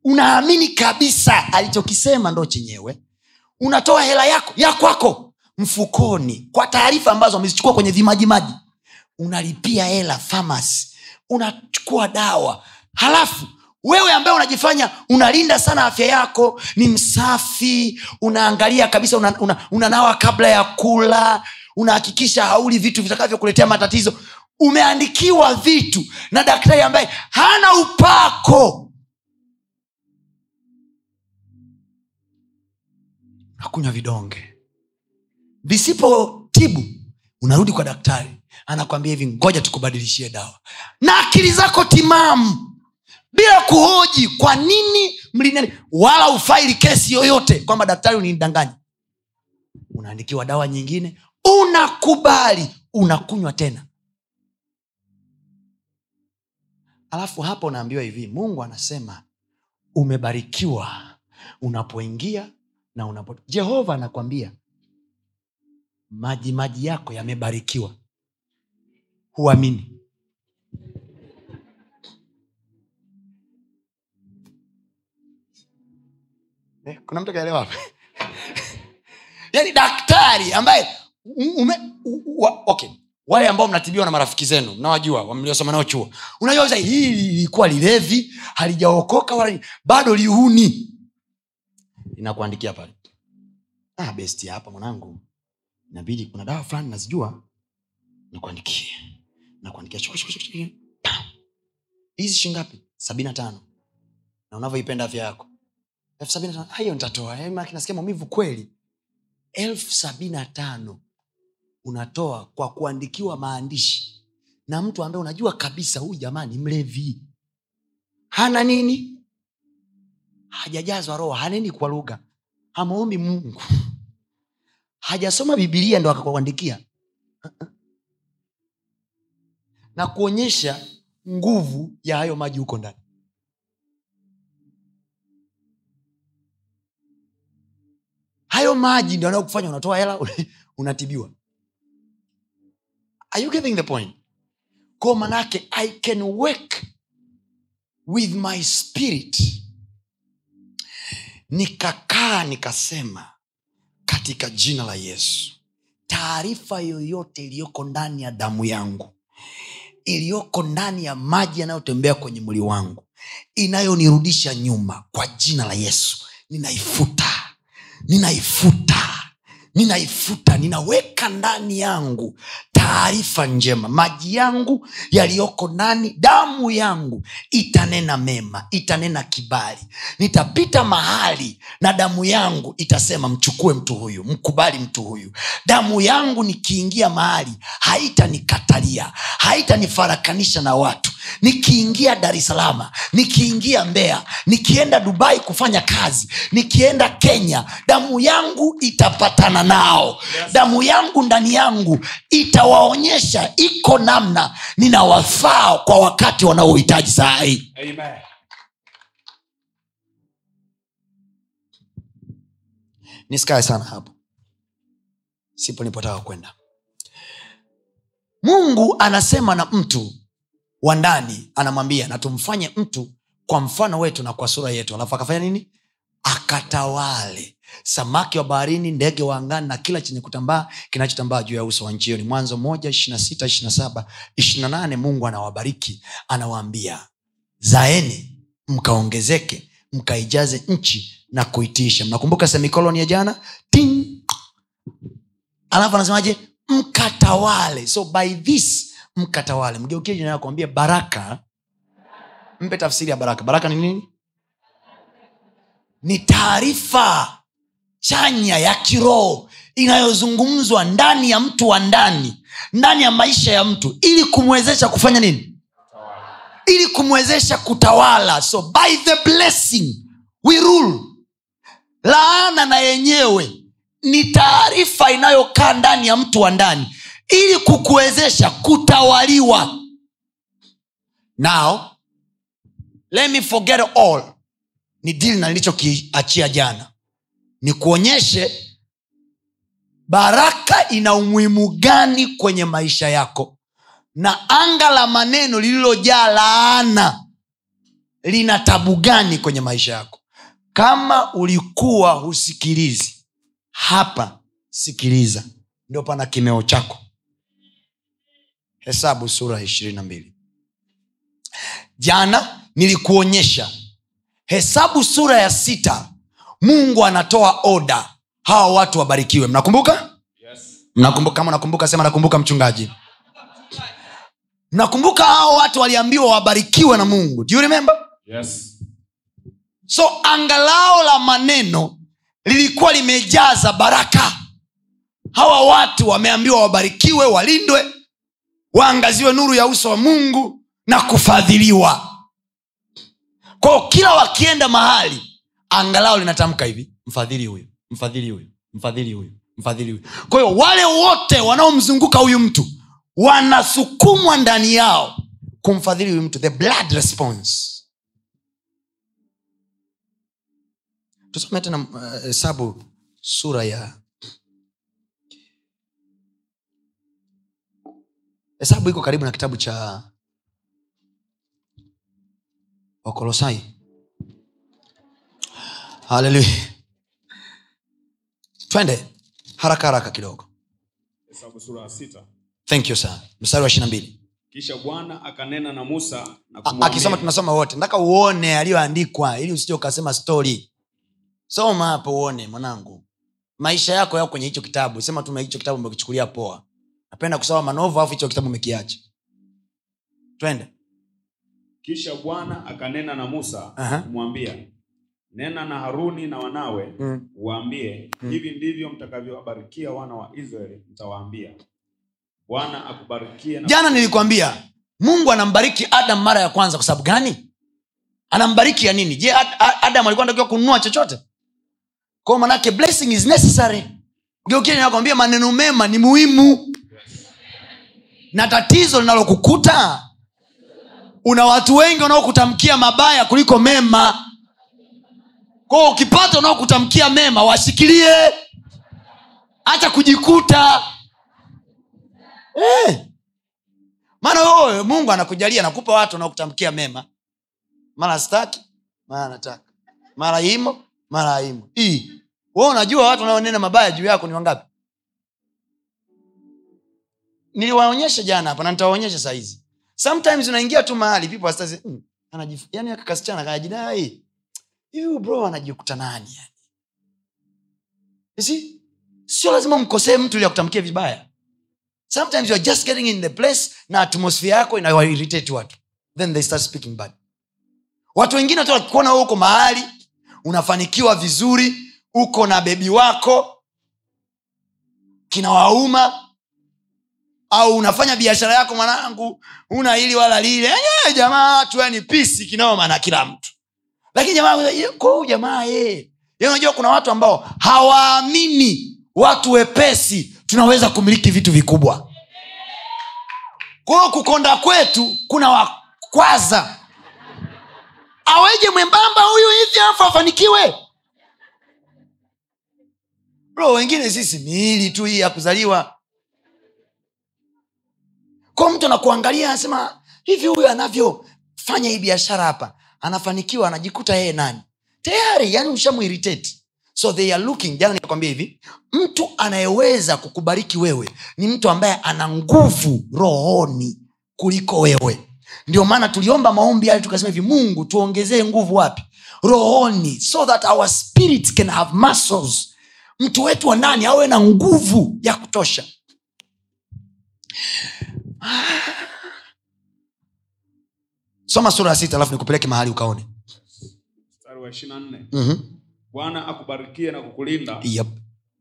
[SPEAKER 2] unaamini kabisa alichokisema ndo chenyewe. Unatoa hela yako ya kwako mfukoni kwa taarifa ambazo wamezichukua kwenye vimajimaji. Unalipia hela famasi unachukua dawa. Halafu wewe ambaye unajifanya unalinda sana afya yako ni msafi unaangalia kabisa unanawa una, una kabla ya kula unahakikisha hauli vitu vitakavyokuletea matatizo. Umeandikiwa vitu na daktari ambaye hana upako nakunywa vidonge. Visipotibu unarudi kwa daktari. Anakwambia hivi ngoja tukubadilishie dawa. Na akili zako timamu bila kuhoji kwa nini mlinani wala ufaili kesi yoyote kwamba daktari uninidanganya unaandikiwa dawa nyingine unakubali unakunywa tena. Alafu hapa unaambiwa hivi mungu anasema umebarikiwa unapoingia na unapo jehova anakwambia maji maji yako yamebarikiwa. Huamini. Eh, kuna mtu kaelewa hapa yaani daktari ambaye ume, u, u, okay. Wale ambao mnatibiwa na marafiki zenu mnawajua mliosoma nao chuo unajua hili lilikuwa lilevi halijaokoka wala bado liuni inakuandikia pale. Ah, besti hapa mwanangu. Inabidi kuna dawa fulani nazijua. Nakuandikia nakuandikia hizi shingapi sabini na tano. Na unavyoipenda afya yako. Elfu sabini na tano. Ah, hiyo nitatoa. Eh, nasikia maumivu kweli. Elfu sabini na tano. Unatoa kwa kuandikiwa maandishi. Na mtu ambaye unajua kabisa huyu jamaa ni mlevi. Hana nini hajajazwa roho haneni kwa lugha. Hamwombi mungu. Hajasoma bibilia ndo akakuandikia. Na kuonyesha nguvu ya hayo maji huko ndani. Hayo maji ndo anayokufanya unatoa hela unatibiwa. Are you getting the point? Ko manake i can work with my spirit nikakaa nikasema katika jina la yesu taarifa yoyote iliyoko ndani ya damu yangu iliyoko ndani ya maji yanayotembea kwenye mwili wangu inayonirudisha nyuma kwa jina la yesu ninaifuta ninaifuta ninaifuta ninaweka ndani yangu taarifa njema. Maji yangu yaliyoko ndani damu yangu itanena mema itanena kibali. Nitapita mahali na damu yangu itasema mchukue mtu huyu mkubali mtu huyu. Damu yangu nikiingia mahali haitanikatalia haitanifarakanisha na watu. Nikiingia dar es salama nikiingia mbeya nikienda dubai kufanya kazi nikienda kenya damu yangu itapatana nao. Yes. damu yangu ndani yangu itawaonyesha iko namna ninawafaa kwa wakati wanaohitaji saa hii. Nisikae sana hapo. Sipo nipotaka kwenda. Mungu anasema na mtu wa ndani anamwambia na tumfanye mtu kwa mfano wetu na kwa sura yetu. Alafu akafanya nini? Akatawale samaki wa baharini ndege wa angani na kila chenye kutambaa kinachotambaa juu ya uso wa nchi hiyo. Ni mwanzo moja ishirina sita ishirina saba ishirina nane. Mungu anawabariki anawaambia zaeni mkaongezeke mkaijaze nchi na kuitiisha. Mnakumbuka semikoloni ya jana? Ting! alafu anasemaje? Mkatawale. So by this mkatawale. Mgeukie jina kuambia baraka. Mpe tafsiri ya baraka. Baraka ni nini? Ni taarifa chanya ya kiroho inayozungumzwa ndani ya mtu wa ndani ndani ya maisha ya mtu ili kumwezesha kufanya nini? Ili kumwezesha kutawala. So by the blessing we rule. Laana na yenyewe ni taarifa inayokaa ndani ya mtu wa ndani ili kukuwezesha kutawaliwa. Now let me forget all. Ni dili na nilichokiachia jana ni kuonyeshe baraka ina umuhimu gani kwenye maisha yako. Na anga la maneno lililojaa laana lina tabu gani kwenye maisha yako. Kama ulikuwa husikilizi hapa sikiliza. Ndio pana kimeo chako. Hesabu sura ishirini na mbili. Jana nilikuonyesha. Hesabu sura ya sita mungu anatoa oda hawa watu wabarikiwe. Mnakumbuka?
[SPEAKER 3] Yes.
[SPEAKER 2] mnakumbuka kama nakumbuka sema nakumbuka mchungaji. Mnakumbuka hao watu waliambiwa wabarikiwe na mungu. Do you remember?
[SPEAKER 3] Yes.
[SPEAKER 2] so angalao la maneno lilikuwa limejaza baraka. Hawa watu wameambiwa wabarikiwe walindwe waangaziwe nuru ya uso wa mungu na kufadhiliwa. Kwao kila wakienda mahali angalau linatamka hivi mfadhili huyu mfadhili huyu mfadhili huyu mfadhili huyu. Kwa hiyo wale wote wanaomzunguka huyu mtu wanasukumwa ndani yao kumfadhili huyu mtu the blood response. Tusome tena uh, hesabu sura ya hesabu iko karibu na kitabu cha wakolosai haleluya twende haraka haraka kidogo.
[SPEAKER 3] Hesabu sura ya sita.
[SPEAKER 2] Thank you sir. Mstari wa ishiri mbili.
[SPEAKER 3] Kisha bwana akanena na musa na
[SPEAKER 2] akisoma tunasoma wote nataka uone aliyoandikwa ili usije ukasema stori soma hapo uone mwanangu. Maisha yako yako kwenye hicho kitabu. Sema tu hicho kitabu umekichukulia poa. Napenda kusoma manovu alafu hicho kitabu umekiacha. Twende.
[SPEAKER 3] Kisha bwana akanena na musa
[SPEAKER 2] Aha.
[SPEAKER 3] kumwambia nena na haruni na wanawe
[SPEAKER 2] Mm.
[SPEAKER 3] waambie
[SPEAKER 2] Mm.
[SPEAKER 3] hivi ndivyo mtakavyowabarikia wana wa israeli mtawaambia. Bwana akubarikie na
[SPEAKER 2] jana nilikwambia mungu anambariki adam mara ya kwanza kwa sababu gani? Anambariki ya nini? Je Ad- Ad- adam alikuwa anatakiwa kununua chochote? Kwao manake blessing is necessary. Geukia nakwambia maneno mema ni muhimu. Na tatizo linalokukuta una watu wengi wanaokutamkia mabaya kuliko mema kwao ukipata unaokutamkia mema washikilie. Hata kujikuta. Eh. maana wewe mungu anakujalia anakupa watu wanaokutamkia mema. Mara staki mara nataka. Mara imo mara haimo. We unajua watu wanaonena mabaya juu yako ni wangapi? Niliwaonyesha jana hapa na nitawaonyesha sahizi sometimes unaingia tu mahali people are mm, anajif- yani aka kasichana kanajidai bro anajikuta nani yani? Sio lazima mkosee mtu ili akutamkie vibaya. Sometimes you are just getting in the place na atmosphere yako inawairitate watu. Then they start speaking bad. Watu wengine tu wakikuona huo uko mahali unafanikiwa vizuri uko na bebi wako kinawauma au unafanya biashara yako mwanangu una hili wala lile. Jamaa watu yani pisi kinaoma na kila mtu lakini jamaa kwa jamaa yeye Yeye unajua kuna watu ambao hawaamini watu wepesi tunaweza kumiliki vitu vikubwa. Kwa kukonda kwetu kuna wakwaza. Aweje mwembamba huyu hivi afu afanikiwe? Bro wengine sisi miili tu hii ya kuzaliwa. Kwa mtu anakuangalia anasema hivi huyu anavyofanya hii biashara hapa anafanikiwa anajikuta yeye nani? Tayari yani ushamuiriteti so they are looking jana nikakwambia hivi mtu anayeweza kukubariki wewe ni mtu ambaye ana nguvu rohoni kuliko wewe. Ndio maana tuliomba maombi yale tukasema hivi mungu tuongezee nguvu wapi? Rohoni so that our spirit can have muscles. Mtu wetu wa ndani awe na nguvu ya kutosha soma sura ya sita alafu nikupeleke mahali ukaone. Mm-hmm.
[SPEAKER 3] bwana akubarikie na kukulinda.
[SPEAKER 2] Yep.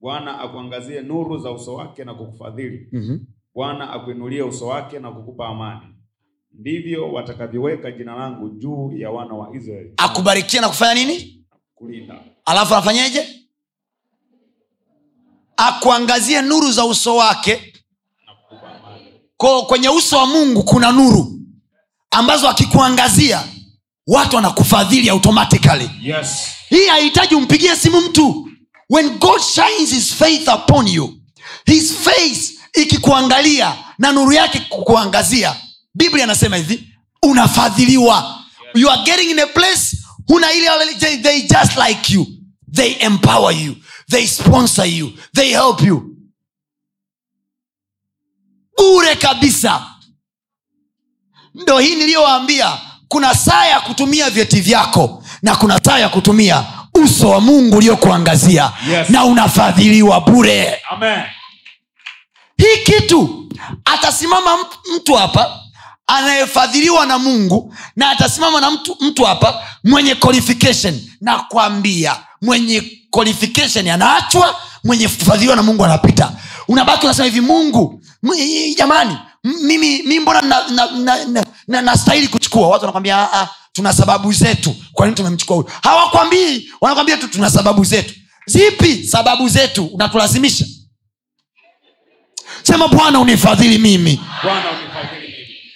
[SPEAKER 3] bwana akuangazie nuru za uso wake na kukufadhili.
[SPEAKER 2] Mm-hmm.
[SPEAKER 3] bwana akuinulie uso wake na kukupa amani. Ndivyo watakavyoweka jina langu juu ya wana wa israeli.
[SPEAKER 2] Akubarikie na kufanya nini?
[SPEAKER 3] Kulinda.
[SPEAKER 2] Alafu anafanyeje akuangazie nuru za uso wake. Ko kwenye uso wa mungu kuna nuru ambazo akikuangazia watu wanakufadhili automatically.
[SPEAKER 3] Yes.
[SPEAKER 2] Hii hahitaji umpigie simu mtu. When god shines his faith upon you his face ikikuangalia na nuru yake kukuangazia biblia anasema hivi unafadhiliwa. You are getting in a place huna ile they, they just like you. They empower you. They sponsor you. They help you. Bure kabisa ndo hii niliyowaambia kuna saa ya kutumia vyeti vyako na kuna saa ya kutumia uso wa mungu uliokuangazia
[SPEAKER 3] Yes.
[SPEAKER 2] na unafadhiliwa bure.
[SPEAKER 3] Amen.
[SPEAKER 2] Hii kitu atasimama mtu- hapa anayefadhiliwa na mungu na atasimama na mtu, mtu hapa mwenye qualification. Na kwambia mwenye qualification anaachwa mwenye kufadhiliwa na mungu anapita. Unabaki unasema hivi mungu jamani mimi mi mbona nastahili na, na, na, na, nastahili kuchukua? Watu wanakwambia "Ah, ah, tuna sababu zetu. Kwa nini tumemchukua huyu? Hawakwambii. Wanakwambia tu tuna sababu zetu. Zipi sababu zetu unatulazimisha? Sema bwana unifadhili mimi.
[SPEAKER 3] Mimi.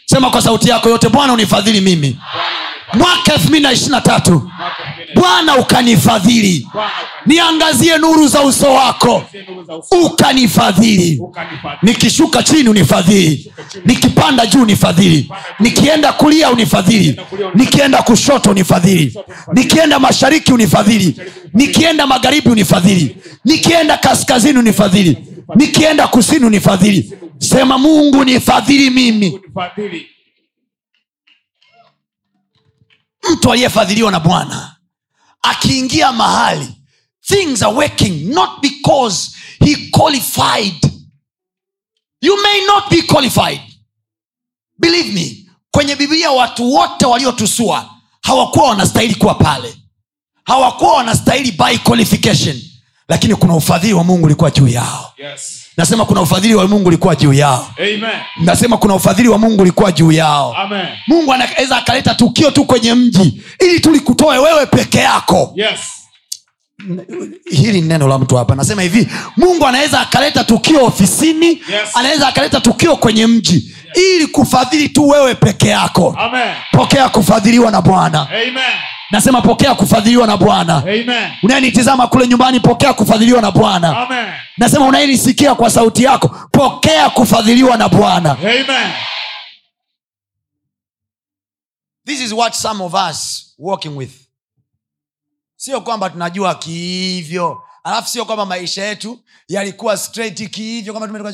[SPEAKER 2] Sema kwa sauti yako yote bwana unifadhili mimi.
[SPEAKER 3] Bwana
[SPEAKER 2] mwaka elfu mbili na ishiri na tatu. Bwana ukanifadhili. Niangazie nuru za uso wako. Ukanifadhili. Nikishuka chini unifadhili. Nikipanda juu unifadhili. Nikienda kulia unifadhili. Nikienda kushoto unifadhili. Nikienda mashariki unifadhili. Nikienda magharibi unifadhili. Nikienda kaskazini unifadhili. Nikienda kusini unifadhili. Sema mungu nifadhili mimi
[SPEAKER 3] unifadhili
[SPEAKER 2] mtu aliyefadhiliwa na bwana akiingia mahali things are working not because he qualified. You may not be qualified. Believe me kwenye biblia watu wote waliotusua hawakuwa wanastahili kuwa pale. Hawakuwa wanastahili by qualification. Lakini kuna ufadhili wa mungu ulikuwa juu yao.
[SPEAKER 3] Yes
[SPEAKER 2] nasema kuna ufadhili wa mungu ulikuwa juu yao.
[SPEAKER 3] Amen.
[SPEAKER 2] Nasema kuna ufadhili wa mungu ulikuwa juu yao.
[SPEAKER 3] Amen.
[SPEAKER 2] Mungu anaweza akaleta tukio tu kwenye mji ili tulikutoe wewe peke yako.
[SPEAKER 3] Yes.
[SPEAKER 2] Hili ni neno la mtu hapa. Nasema hivi mungu anaweza akaleta tukio ofisini
[SPEAKER 3] Yes.
[SPEAKER 2] anaweza akaleta tukio kwenye mji ili kufadhili tu wewe peke yako.
[SPEAKER 3] Amen.
[SPEAKER 2] Pokea kufadhiliwa na bwana.
[SPEAKER 3] Amen
[SPEAKER 2] nasema pokea kufadhiliwa na bwana. Unayenitizama kule nyumbani pokea kufadhiliwa na bwana. Nasema unayenisikia kwa sauti yako pokea kufadhiliwa na bwana. This is what some of us walking with. Sio kwamba tunajua kiivyo alafu sio kwamba maisha yetu yalikuwa straight kiivyo kwamba tumetoka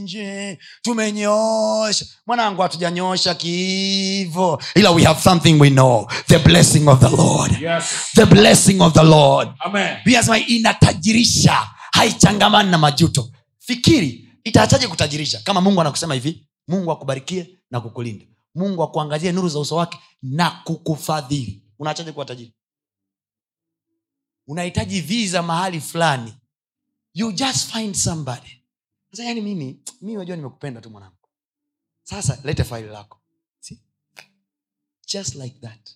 [SPEAKER 2] nje tumenyoosha. Mwanangu hatujanyoosha kihivo ila we have something we know. The blessing of the lord.
[SPEAKER 3] Yes.
[SPEAKER 2] The blessing of the lord.
[SPEAKER 3] Amen.
[SPEAKER 2] Inatajirisha haichangamani na majuto. Fikiri itaachaje kutajirisha? Kama mungu anakusema hivi mungu akubarikie na kukulinda. Mungu akuangazie nuru za uso wake na kukufadhili. Unaachaje kuwa tajiri unahitaji visa mahali fulani you just find somebody. Sasa yani mimi mi najua nimekupenda tu mwanangu. Sasa lete faili lako. See? just like that.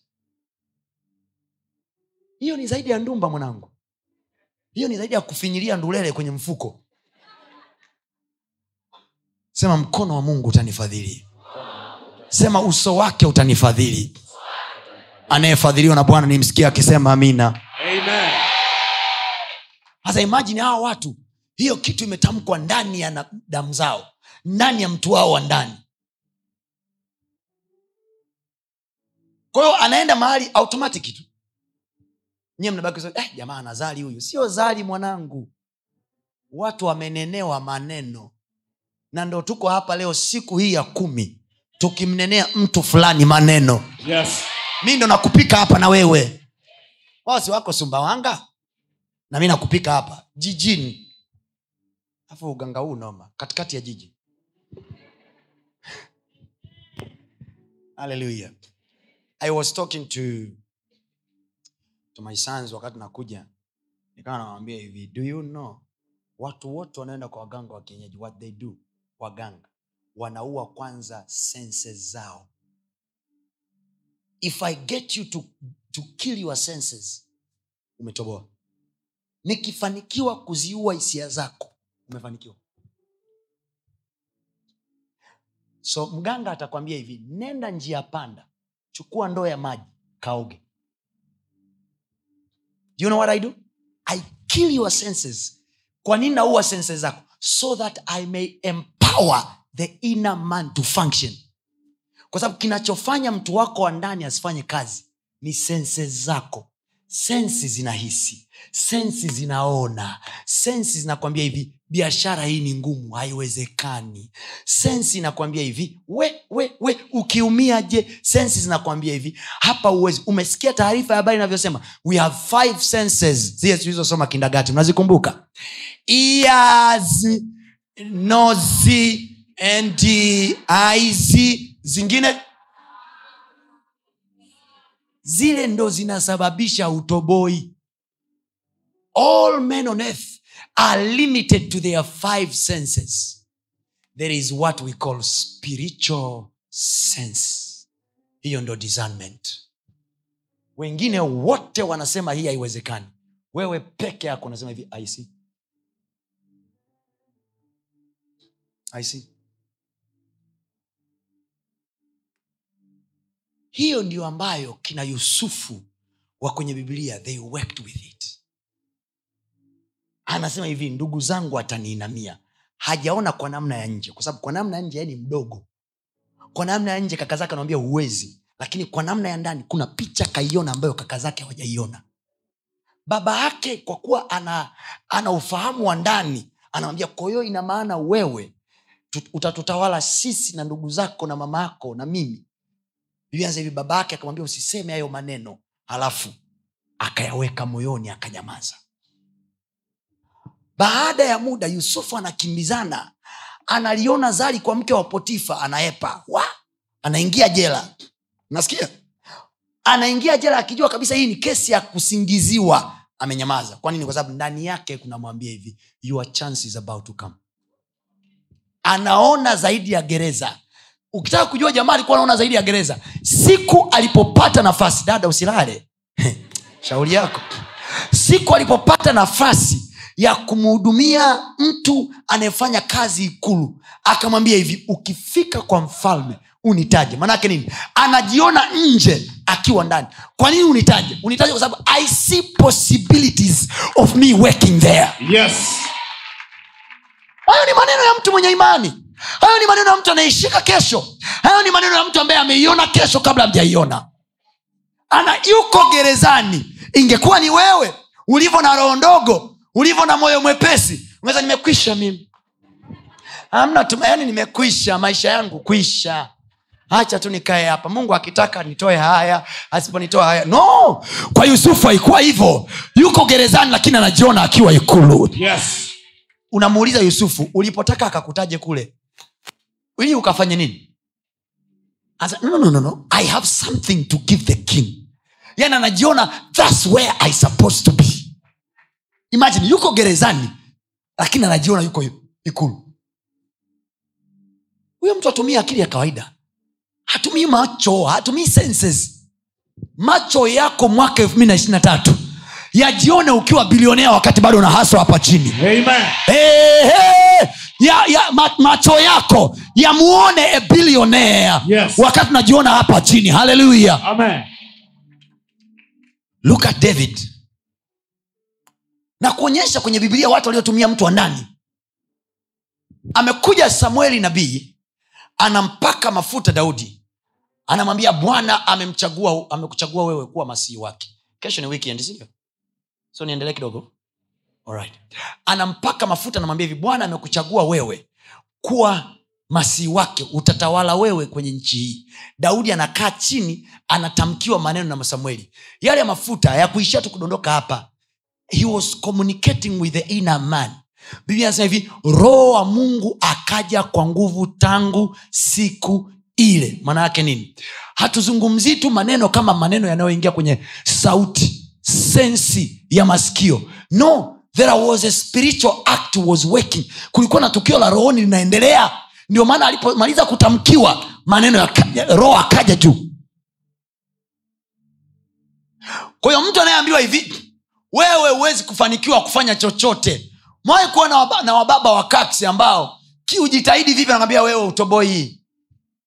[SPEAKER 2] Hiyo ni zaidi ya ndumba mwanangu. Hiyo ni zaidi ya kufinyilia ndulele kwenye mfuko. Sema mkono wa mungu utanifadhili. Sema uso wake utanifadhili. Anayefadhiliwa na bwana nimsikia akisema amina.
[SPEAKER 3] Amen
[SPEAKER 2] sasa imajini hawa watu hiyo kitu imetamkwa ndani ya damu zao ndani ya mtu wao wa ndani. Kwa hiyo anaenda mahali automatic tu. Nyie mnabaki eh, jamaa ana zali huyu. Sio zali mwanangu. Watu wamenenewa maneno. Na ndo tuko hapa leo siku hii ya kumi tukimnenea mtu fulani maneno.
[SPEAKER 3] Yes.
[SPEAKER 2] Mi ndo nakupika hapa na wewe. Wao si wako sumbawanga na mi nakupika hapa jijini. Afu uganga huu noma katikati ya jiji. Haleluya i was talking to to my sons wakati nakuja. Nikawa nawambia hivi do you know watu wote wanaenda kwa waganga wa kienyeji what they do waganga wanaua kwanza sense zao. If i get you to, to kill your senses umetoboa nikifanikiwa kuziua hisia zako umefanikiwa. So mganga atakwambia hivi nenda njia panda chukua ndoo ya maji kaoge. Do you know what i do? I kill your senses. Kwa nini naua senses zako? So that i may empower the inner man to function. Kwa sababu kinachofanya mtu wako wa ndani asifanye kazi ni senses zako. Sensi zinahisi sensi zinaona. Sensi zinakwambia hivi biashara hii ni ngumu haiwezekani. Sensi inakwambia hivi we we we ukiumia je? Sensi zinakwambia hivi hapa uwezi umesikia taarifa ya habari inavyosema we have five senses zile tulizosoma kindagati mnazikumbuka? Ears nozi and eyes. Zingine? Zile ndo zinasababisha utoboi all men on earth are limited to their five senses. There is what we call spiritual sense. Hiyo ndo discernment. Wengine wote wanasema hii haiwezekani. Wewe peke yako unasema hivi i see. I see. Hiyo ndiyo ambayo kina yusufu wa kwenye biblia they worked with it anasema hivi ndugu zangu ataniinamia hajaona kwa namna ya nje kwa sababu kwa namna ya nje yeye ni mdogo. Kwa namna ya nje kaka zake anamwambia huwezi lakini kwa namna ya ndani kuna picha kaiona ambayo kaka zake hawajaiona. Baba yake kwa kuwa ana ana ufahamu wa ndani anamwambia kwa ina maana wewe utatutawala sisi na ndugu zako na mama yako na mimi? Vianza hivi baba yake akamwambia usiseme hayo maneno halafu akayaweka moyoni akanyamaza baada ya muda yusufu anakimbizana. Analiona zari kwa mke wa potifa anaepa wa? Anaingia jela. Nasikia anaingia jela akijua kabisa hii ni kesi ya kusingiziwa. Amenyamaza. Kwa nini? Kwa sababu ndani yake kunamwambia hivi your chance is about to come. Anaona zaidi ya gereza. Ukitaka kujua jamaa alikuwa anaona zaidi ya gereza. Siku alipopata nafasi dada usilale. Shauri yako. Siku alipopata nafasi ya kumhudumia mtu anayefanya kazi ikulu. Akamwambia hivi ukifika kwa mfalme unitaje. Maanaake nini? Anajiona nje akiwa ndani. Kwa nini unitaje? Unitaje kwa sababu i see possibilities of me working there.
[SPEAKER 3] Yes.
[SPEAKER 2] hayo ni maneno ya mtu mwenye imani. Hayo ni maneno ya mtu anayeishika kesho. Hayo ni maneno ya mtu ambaye ameiona kesho kabla amjaiona ana yuko gerezani. Ingekuwa ni wewe ulivyo na roho ndogo ulivyo na moyo mwepesi. Unaweza nimekwisha mimi. Amna tuma nimekwisha maisha yangu kwisha. Hacha tu nikae hapa. Mungu akitaka nitoe haya asiponitoa haya. No! Kwa yusufu haikuwa hivyo. Yuko gerezani lakini anajiona akiwa ikulu.
[SPEAKER 3] Yes.
[SPEAKER 2] unamuuliza yusufu ulipotaka akakutaje kule? Ili ukafanye nini? Asa, no, no, no, no. i have something to give the king. Yani anajiona thats where i supposed to be imagine yuko gerezani lakini anajiona yuko ikulu. Huyo mtu atumii akili ya kawaida. Hatumii macho hatumii senses. Macho yako mwaka elfu mbili na ishirina tatu yajione ukiwa bilionea wakati bado na haswa hapa chini.
[SPEAKER 3] Amen.
[SPEAKER 2] hey, hey, ya, ya, ma, macho yako yamuone bilionea
[SPEAKER 3] Yes.
[SPEAKER 2] wakati unajiona hapa chini. Haleluya look at david na kuonyesha kwenye bibilia watu waliotumia mtu wa ndani. Amekuja samueli nabii anampaka mafuta daudi. Anamwambia bwana amemchagua amekuchagua wewe kuwa masihi wake. Kesho ni weekend sindio so niendelee kidogo. Alright. anampaka mafuta anamwambia hivi bwana amekuchagua wewe kuwa masihi wake utatawala wewe kwenye nchi hii. Daudi anakaa chini anatamkiwa maneno na samueli. Yale mafuta ya kuishia tu kudondoka hapa he was communicating with the inner man. Biblia anasema hivi roho wa mungu akaja kwa nguvu tangu siku ile. Maana yake nini? Hatuzungumzii tu maneno kama maneno yanayoingia kwenye sauti sensi ya masikio. No there was a spiritual act was working. Kulikuwa na tukio la rohoni linaendelea. Ndio maana alipomaliza kutamkiwa maneno ya roho akaja juu. Kwa hiyo mtu anayeambiwa hivi wewe huwezi kufanikiwa kufanya chochote. Mwai kuwa na, na wababa wa kaksi ambao kiujitahidi vipi anakwambia wewe utoboi hii?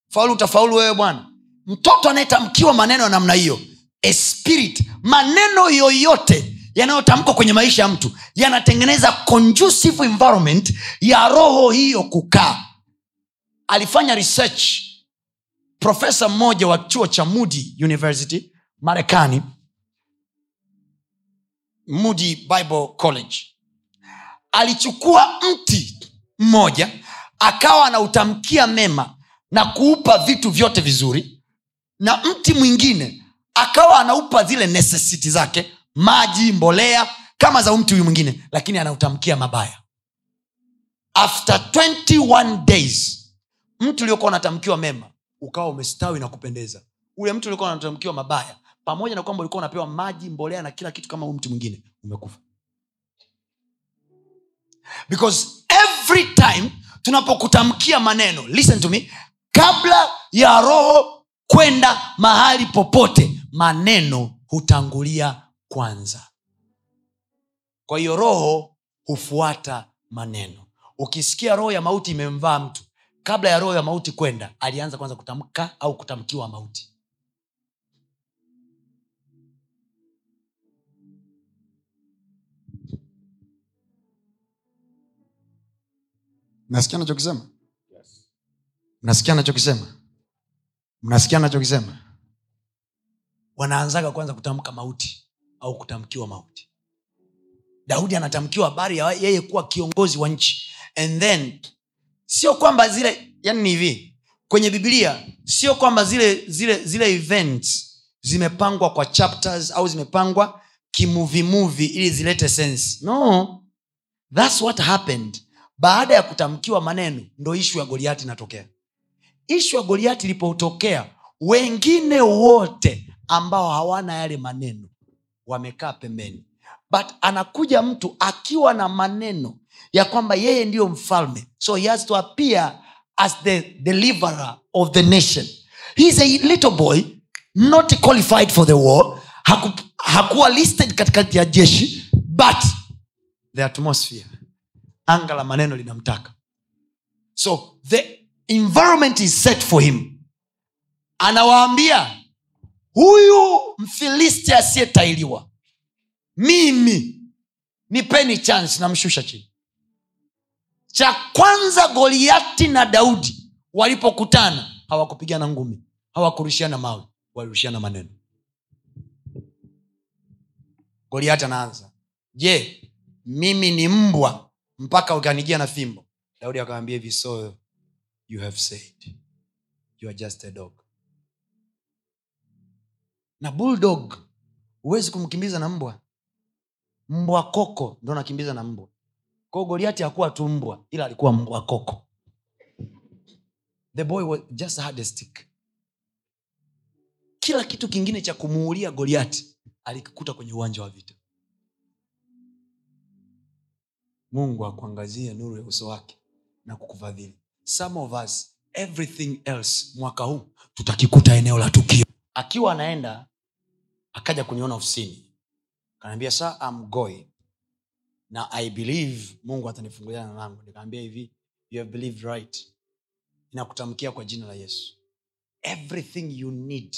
[SPEAKER 2] Faulu utafaulu wewe bwana. Mtoto anayetamkiwa maneno ya namna hiyo spirit maneno yoyote yanayotamkwa kwenye maisha ya mtu yanatengeneza conducive environment ya roho hiyo kukaa. Alifanya research profesa mmoja wa chuo cha moody university marekani moody bible college. Alichukua mti mmoja akawa anautamkia mema na kuupa vitu vyote vizuri na mti mwingine akawa anaupa zile necessity zake maji mbolea kama za mti huyu mwingine lakini anautamkia mabaya. After 21 days mtu uliokuwa unatamkiwa mema ukawa umestawi na kupendeza. Ule mtu uliokuwa unatamkiwa mabaya pamoja na kwamba ulikuwa unapewa maji mbolea na kila kitu kama huyu mtu mwingine umekufa. Because every time tunapokutamkia maneno listen to me kabla ya roho kwenda mahali popote maneno hutangulia kwanza. Kwa hiyo roho hufuata maneno. Ukisikia roho ya mauti imemvaa mtu kabla ya roho ya mauti kwenda alianza kwanza kutamka au kutamkiwa mauti mnasikia nachokisema
[SPEAKER 3] Yes.
[SPEAKER 2] mnasikia nachokisema mnasikia nachokisema wanaanzaga kwanza kutamka mauti au kutamkiwa mauti. Daudi anatamkiwa habari ya yeye kuwa kiongozi wa nchi. And then sio kwamba zile yani ni hivi. Kwenye bibilia sio kwamba zile zile zile events zimepangwa kwa chapters au zimepangwa kimuvimuvi ili zilete sense. No. Thats what happened baada ya kutamkiwa maneno ndo ishu ya goliati inatokea. Ishu ya goliati ilipotokea wengine wote ambao hawana yale maneno wamekaa pembeni. But anakuja mtu akiwa na maneno ya kwamba yeye ndiyo mfalme. So he has to appear as the deliverer of the nation. He a little boy not qualified for the war. Haku, hakuwa listed katikati ya jeshi but the atmosphere anga la maneno linamtaka. So the environment is set for him. Anawaambia huyu mfilisti asiyetailiwa mimi nipeni chance namshusha chini. Cha kwanza goliati na daudi walipokutana hawakupigana ngumi hawakurushiana mawe walirushiana maneno. Goliati anaanza je mimi ni mbwa mpaka ukanijia na fimbo. Daudi akawambia hivi so you have said you are just a dog. Na bulldog huwezi kumkimbiza na mbwa. Mbwa koko ndo nakimbiza na mbwa. Kwao goliati hakuwa tu mbwa ila alikuwa mbwa koko. The boy was just had a stick. Kila kitu kingine cha kumuulia goliati alikikuta kwenye uwanja wa vita mungu akuangazie nuru ya uso wake na kukufadhili. Some of us everything else mwaka huu tutakikuta eneo la tukio. Akiwa anaenda akaja kuniona ofisini. Kanaambia sa am na i believe mungu atanifungulia na langu nikaambia hivi you have believed right. Inakutamkia kwa jina la yesu. Everything you need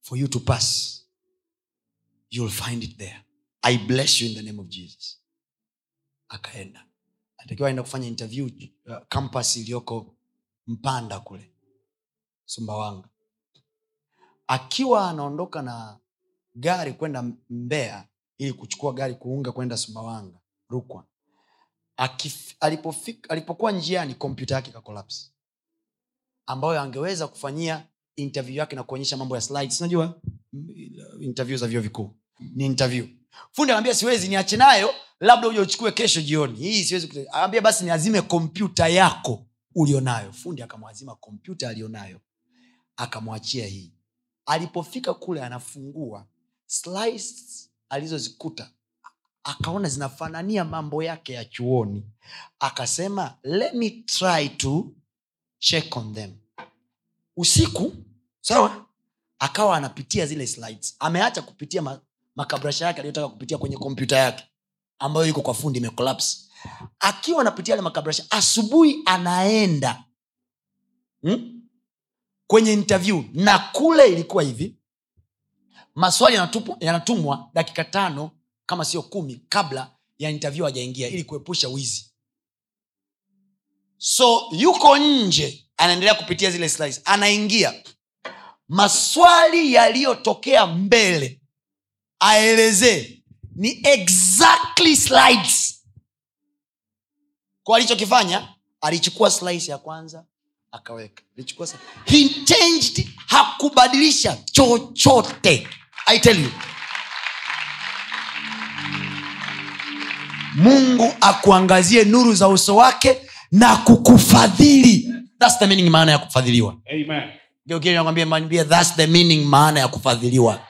[SPEAKER 2] for you to pass you'll find it there. I bless you in the name of jesus akaenda. Atakiwa aenda kufanya interview uh, iliyoko mpanda kule sumbawanga. Akiwa anaondoka na gari kwenda mbea ili kuchukua gari kuunga kwenda sumbawanga rukwa Akif, alipofika, alipokuwa njiani kompyuta yake ikakolapsi ambayo angeweza kufanyia interview yake na kuonyesha mambo ya slides. Unajua interview za vyo vikuu ni interview. Fundi anaambia siwezi niache nayo labda uja uchukue kesho jioni. Hii siwezi ambia basi niazime kompyuta yako ulionayo. Fundi akamwazima kompyuta aliyonayo akamwachia hii. Alipofika kule anafungua. Alizozikuta akaona zinafanania mambo yake ya chuoni. Akasema let me try to check on them. Usiku sawa? Akawa anapitia zile slides. Ameacha kupitia ma, makabrasha yake aliyotaka kupitia kwenye kompyuta yake ambayo iko kwa fundi imekolapse akiwa anapitia yale makabrasha asubuhi anaenda hmm? kwenye interview na kule ilikuwa hivi. Maswali yanatumwa dakika tano kama sio kumi kabla ya interview hajaingia ili kuepusha wizi. So yuko nje anaendelea kupitia zile slides anaingia. Maswali yaliyotokea mbele aelezee ni exactly slides. Kwa alichokifanya alichukua slice ya kwanza akaweka. Alichukua he changed hakubadilisha chochote. I tell you. Mungu akuangazie nuru za uso wake na kukufadhili. Thats the meaning maana ya kufadhiliwa.
[SPEAKER 3] Amen.
[SPEAKER 2] Geukia nakwambia, mwambie, thats the meaning maana ya kufadhiliwa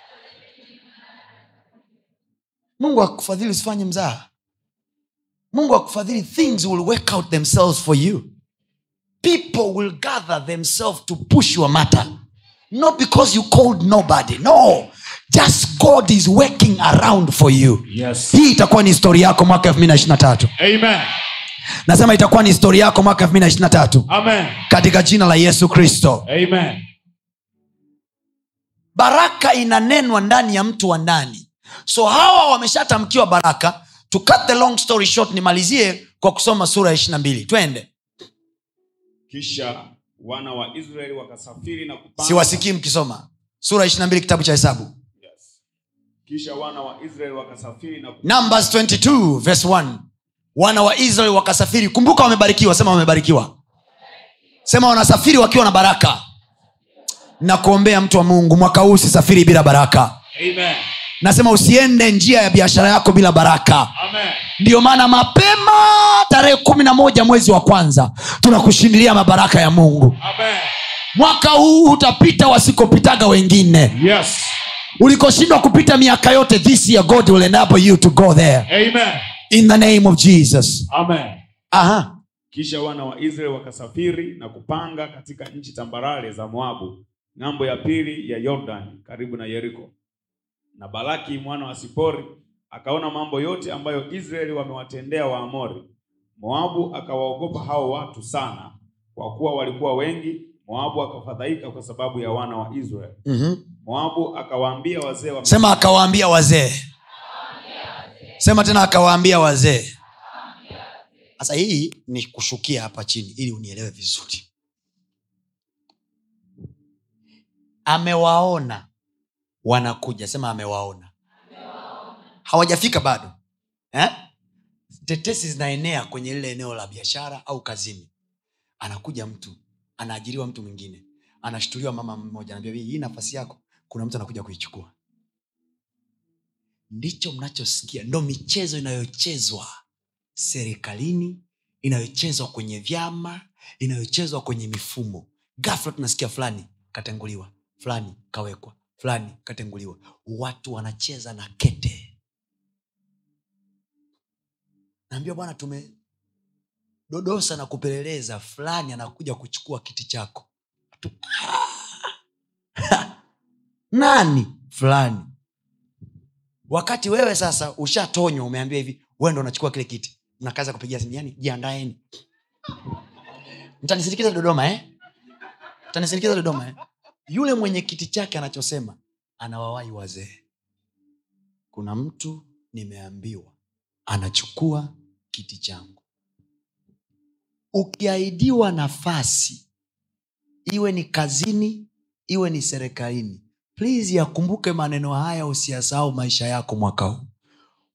[SPEAKER 2] mungu akufadhili usifanye mzaha. Mungu akufadhili things will work out themselves for you. People will gather themselves to push your matter. Not because you called nobody. No. Just god is working around for you.
[SPEAKER 3] Yes.
[SPEAKER 2] hii itakuwa ni historia yako mwaka 223
[SPEAKER 3] Amen.
[SPEAKER 2] nasema itakuwa ni historia yako mwaka 223
[SPEAKER 3] Amen.
[SPEAKER 2] katika jina la yesu kristo. Baraka inanenwa ndani ya mtu wa ndani so hawa wameshatamkiwa baraka. To cut the long story short nimalizie kwa kusoma sura ya ishirina mbili. Twende.
[SPEAKER 3] Kisha wana wa israeli wakasafiri na kupanda
[SPEAKER 2] siwasikii mkisoma. Sura ishirina mbili kitabu cha hesabu.
[SPEAKER 3] Yes. kisha wana wa israeli wakasafiri na kupanda
[SPEAKER 2] numbers 22 verse 1 wana wa israeli wakasafiri. Kumbuka wamebarikiwa. Sema wamebarikiwa. Sema wanasafiri wakiwa na baraka. Na kuombea mtu wa mungu mwaka huu usisafiri bila baraka.
[SPEAKER 3] Amen.
[SPEAKER 2] Nasema usiende njia ya biashara yako bila baraka
[SPEAKER 3] Amen.
[SPEAKER 2] ndiyo maana mapema tarehe kumi na moja mwezi wa kwanza tunakushindilia mabaraka ya mungu
[SPEAKER 3] Amen.
[SPEAKER 2] mwaka huu utapita wasikopitaga wengine
[SPEAKER 3] Yes.
[SPEAKER 2] ulikoshindwa kupita miaka yote this year god will enable you to go there
[SPEAKER 3] Amen.
[SPEAKER 2] in the name of jesus
[SPEAKER 3] Amen.
[SPEAKER 2] Aha.
[SPEAKER 3] kisha wana wa israeli wakasafiri na kupanga katika nchi tambarare za moabu ng'ambo ya pili ya yordani karibu na yeriko na balaki mwana wa sipori akaona mambo yote ambayo israeli wamewatendea waamori. Moabu akawaogopa hao watu sana kwa kuwa walikuwa wengi. Moabu akafadhaika kwa sababu ya wana wa israeli.
[SPEAKER 2] Mm-hmm.
[SPEAKER 3] moabu akawaambia wazee wa
[SPEAKER 2] sema akawaambia wazee. Sema tena akawaambia wazee. Sasa hii ni kushukia hapa chini ili unielewe vizuri. Amewaona wanakuja. Sema amewaona. Hawajafika bado. Eh? tetesi zinaenea kwenye lile eneo la biashara au kazini. Anakuja mtu anaajiriwa mtu mwingine. Anashtuliwa mama mmoja hii nafasi yako. Kuna mtu anakuja kuichukua. Ndicho mnachosikia. Ndo michezo inayochezwa serikalini inayochezwa kwenye vyama inayochezwa kwenye mifumo. Gafla tunasikia fulani katenguliwa fulani kawekwa fulani katenguliwa. Watu wanacheza na kete. Naambia bwana tumedodosa na kupeleleza. Fulani anakuja kuchukua kiti chako. Tu, nani? Fulani. Wakati wewe sasa ushatonywa umeambia hivi wewe ndo unachukua kile kiti. Na kazi ya kupigia simu yani jiandaeni. Mtanisindikiza dodoma eh? mtanisindikiza dodoma eh? Yule mwenye kiti chake anachosema anawawai wazee. Kuna mtu nimeambiwa anachukua kiti changu. Ukiahidiwa nafasi iwe ni kazini iwe ni serikalini please yakumbuke maneno haya usiyasahau maisha yako mwaka huu.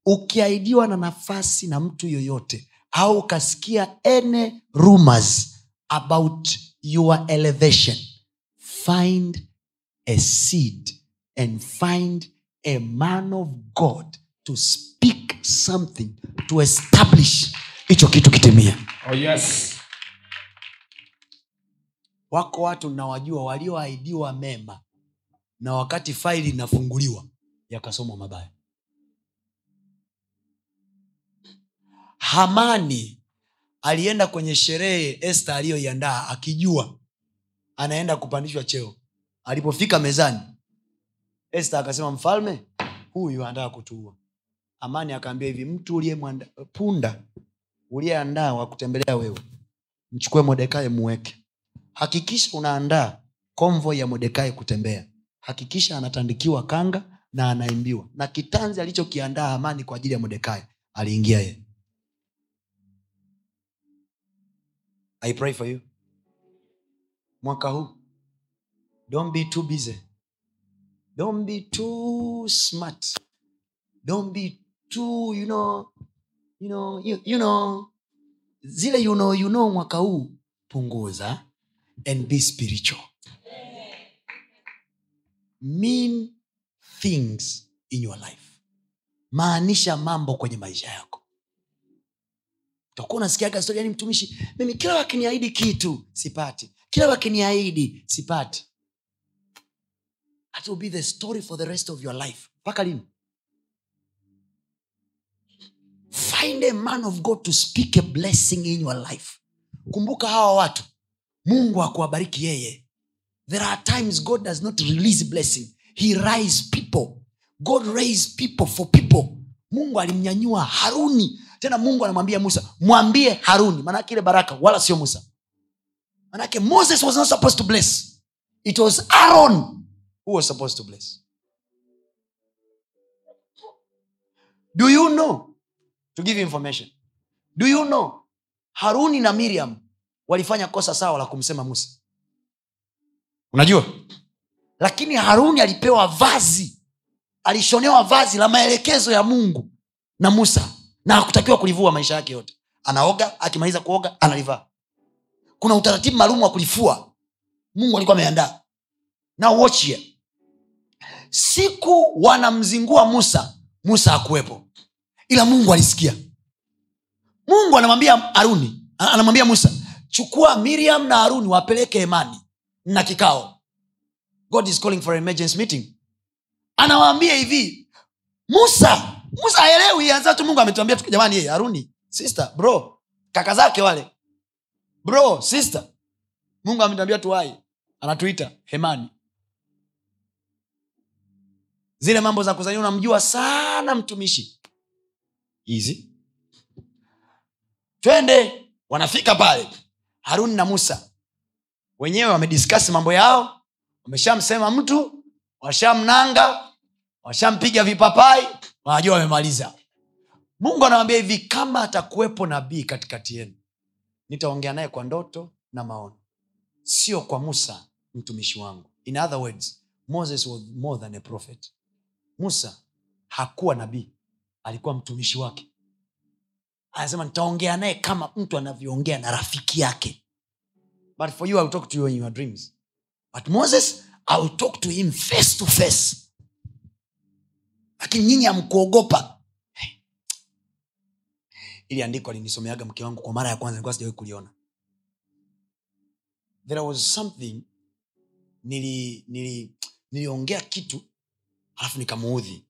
[SPEAKER 2] Ukiahidiwa na nafasi na mtu yoyote au ukasikia any rumors about your elevation find a seed and find a man of god to speak something to establish. Hicho kitu kitimia
[SPEAKER 3] oh, yes.
[SPEAKER 2] wako watu nawajua walioahidiwa mema na wakati faili inafunguliwa yakasomwa mabaya. Hamani alienda kwenye sherehe este aliyoiandaa akijua anaenda kupandishwa cheo. Alipofika mezani este akasema mfalme huyu anataka kutuua. Amani akaambia hivi mtu uliye punda uliyeandaa wa kutembelea wewe mchukue modekai muweke. Hakikisha unaandaa konvoi ya modekai kutembea. Hakikisha anatandikiwa kanga na anaimbiwa. Na kitanzi alichokiandaa amani kwa ajili ya modekai aliingia ye I pray for you mwaka huu. Don't be too busy. Don't be too smart. Don't be too you know you know you, you know zile you know you know mwaka huu punguza and be spiritual. Mean things in your life. Maanisha mambo kwenye maisha yako. Utakuwa unasikiaga stori yani mtumishi mimi kila wakiniahidi kitu sipati kila wakiniahidi sipati. That will be the story for the rest of your life. Mpaka lini? Find a man of god to speak a blessing in your life. Kumbuka hawa watu. Mungu akuwabariki yeye. There are times god does not release blessing. He rise people. God raise people for people. Mungu alimnyanyua haruni. Tena mungu anamwambia musa mwambie haruni. Maanake ile baraka wala sio musa manake moses was not supposed to bless. It was aaron who was supposed to bless. Do you know? To give information. Do you know? Haruni na miriam walifanya kosa sawa la kumsema musa. Unajua? Lakini haruni alipewa vazi. Alishonewa vazi la maelekezo ya mungu na musa. Na hakutakiwa kulivua maisha yake yote. Anaoga akimaliza kuoga analivaa kuna utaratibu maalum wa kulifua. Mungu alikuwa ameandaa. Na watch siku wanamzingua musa musa hakuwepo. Ila mungu alisikia. Mungu anamwambia haruni anamwambia musa chukua miriam na haruni wapeleke hemani na kikao. God is calling for emergency meeting. Anawaambia hivi musa musa aelewi anza mungu ametuambia tu jamani haruni sister bro kaka zake wale bro sister mungu ametambia tuwai anatuita hemani. Zile mambo za kuzania unamjua sana mtumishi. Hizi twende wanafika pale. Haruni na musa. Wenyewe wamediskasi mambo yao. Wameshamsema mtu washamnanga washampiga vipapai wanajua wamemaliza. Mungu anawambia hivi kama atakuwepo nabii katikati yenu nitaongea naye kwa ndoto na maono. Sio kwa musa mtumishi wangu. In other words moses was more than a prophet. Musa hakuwa nabii alikuwa mtumishi wake. Anasema nitaongea naye kama mtu anavyoongea na rafiki yake. But for you I'll talk to you in your dreams. But moses I'll talk to him face to face. Lakini nyinyi amkuogopa ili andiko alinisomeaga mke wangu kwa mara ya kwanza sijawahi kuliona. There was something nili nili niliongea kitu alafu nikamuudhi.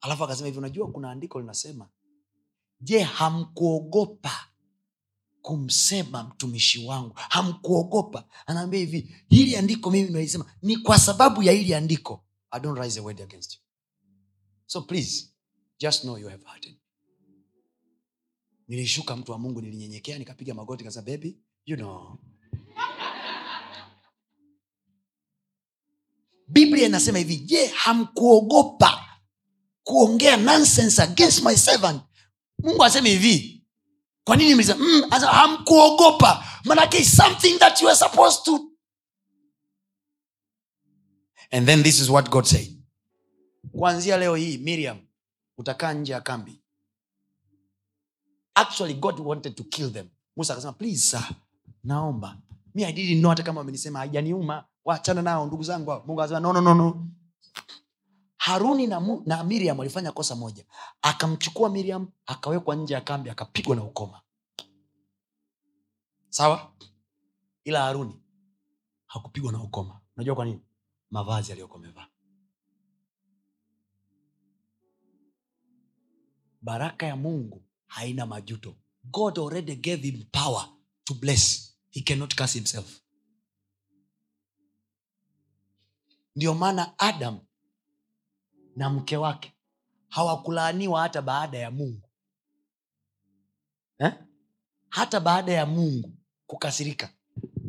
[SPEAKER 2] Alafu akasema hivi unajua kuna andiko linasema je hamkuogopa kumsema mtumishi wangu hamkuogopa. Anaambia hivi hili andiko mimi nalisema ni kwa sababu ya hili andiko. I don't rise a word against you. So please just know you have it. Nilishuka mtu wa mungu nilinyenyekea nikapiga magoti kasa bebi you know. Biblia inasema hivi je hamkuogopa kuongea nonsense against my servant? Mungu aseme hivi kwa nini mlisa mm, hamkuogopa. Manake something that you are supposed to. And then this is what god said. Kuanzia leo hii miriam utakaa nje ya kambi actually god wanted to kill them. Musa akasema please sir naomba. Mi i didn't know hata kama wamenisema haijaniuma wachana nao ndugu zangu. Hao." mungu akasema no, no, no, no. haruni na, Mu- na miriam walifanya kosa moja. Akamchukua miriam akawekwa nje ya kambi akapigwa na ukoma. Sawa? Ila haruni hakupigwa na ukoma. Unajua kwa nini? Mavazi aliyokuwa amevaa baraka ya mungu haina majuto. God already gave him power to bless. He cannot curse himself. Ndio maana adam na mke wake hawakulaaniwa hata baada ya mungu. Eh? hata baada ya mungu kukasirika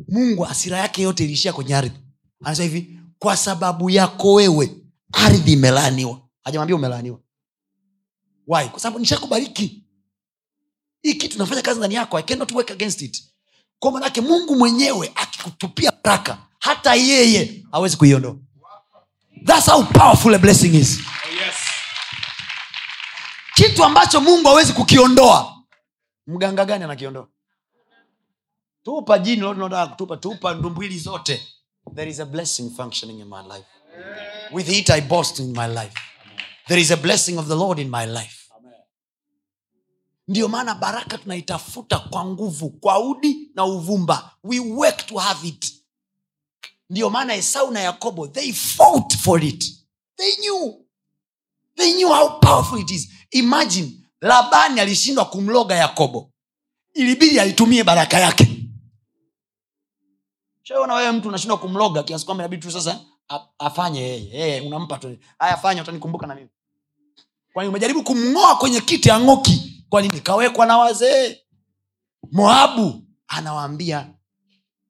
[SPEAKER 2] mungu asira yake yote iliishia kwenye ardhi. Anasema hivi kwa sababu yako wewe ardhi imelaaniwa. Hajamwambia umelaaniwa. Wai kwa sababu nishakubariki hii kitu nafanya kazi ndani yako i cannot work against it. Kwa manake mungu mwenyewe akikutupia baraka hata yeye hawezi kuiondoa. Thats how powerful a blessing is.
[SPEAKER 3] Yes.
[SPEAKER 2] kitu ambacho mungu hawezi kukiondoa mganga gani anakiondoa? Tupa jini lote kutupa tupa ndumbwili zote. There is a blessing functioning in my life. With it i boast in my life. There is a blessing of the lord in my life ndiyo maana baraka tunaitafuta kwa nguvu kwa udi na uvumba. We work to have it. Ndiyo maana esau na yakobo they fought for it. They knew. They knew how powerful it is. Imagine labani alishindwa kumloga yakobo. Ilibidi aitumie baraka yake. Shaona wewe mtu unashindwa kumloga kiasi kwamba inabidi tu sasa afanye yeye. Hey, unampa tu. Haya fanya utanikumbuka na mimi. Kwani umejaribu kumng'oa kwenye kiti ang'oki kwa nini? Kawekwa na wazee. Moabu anawaambia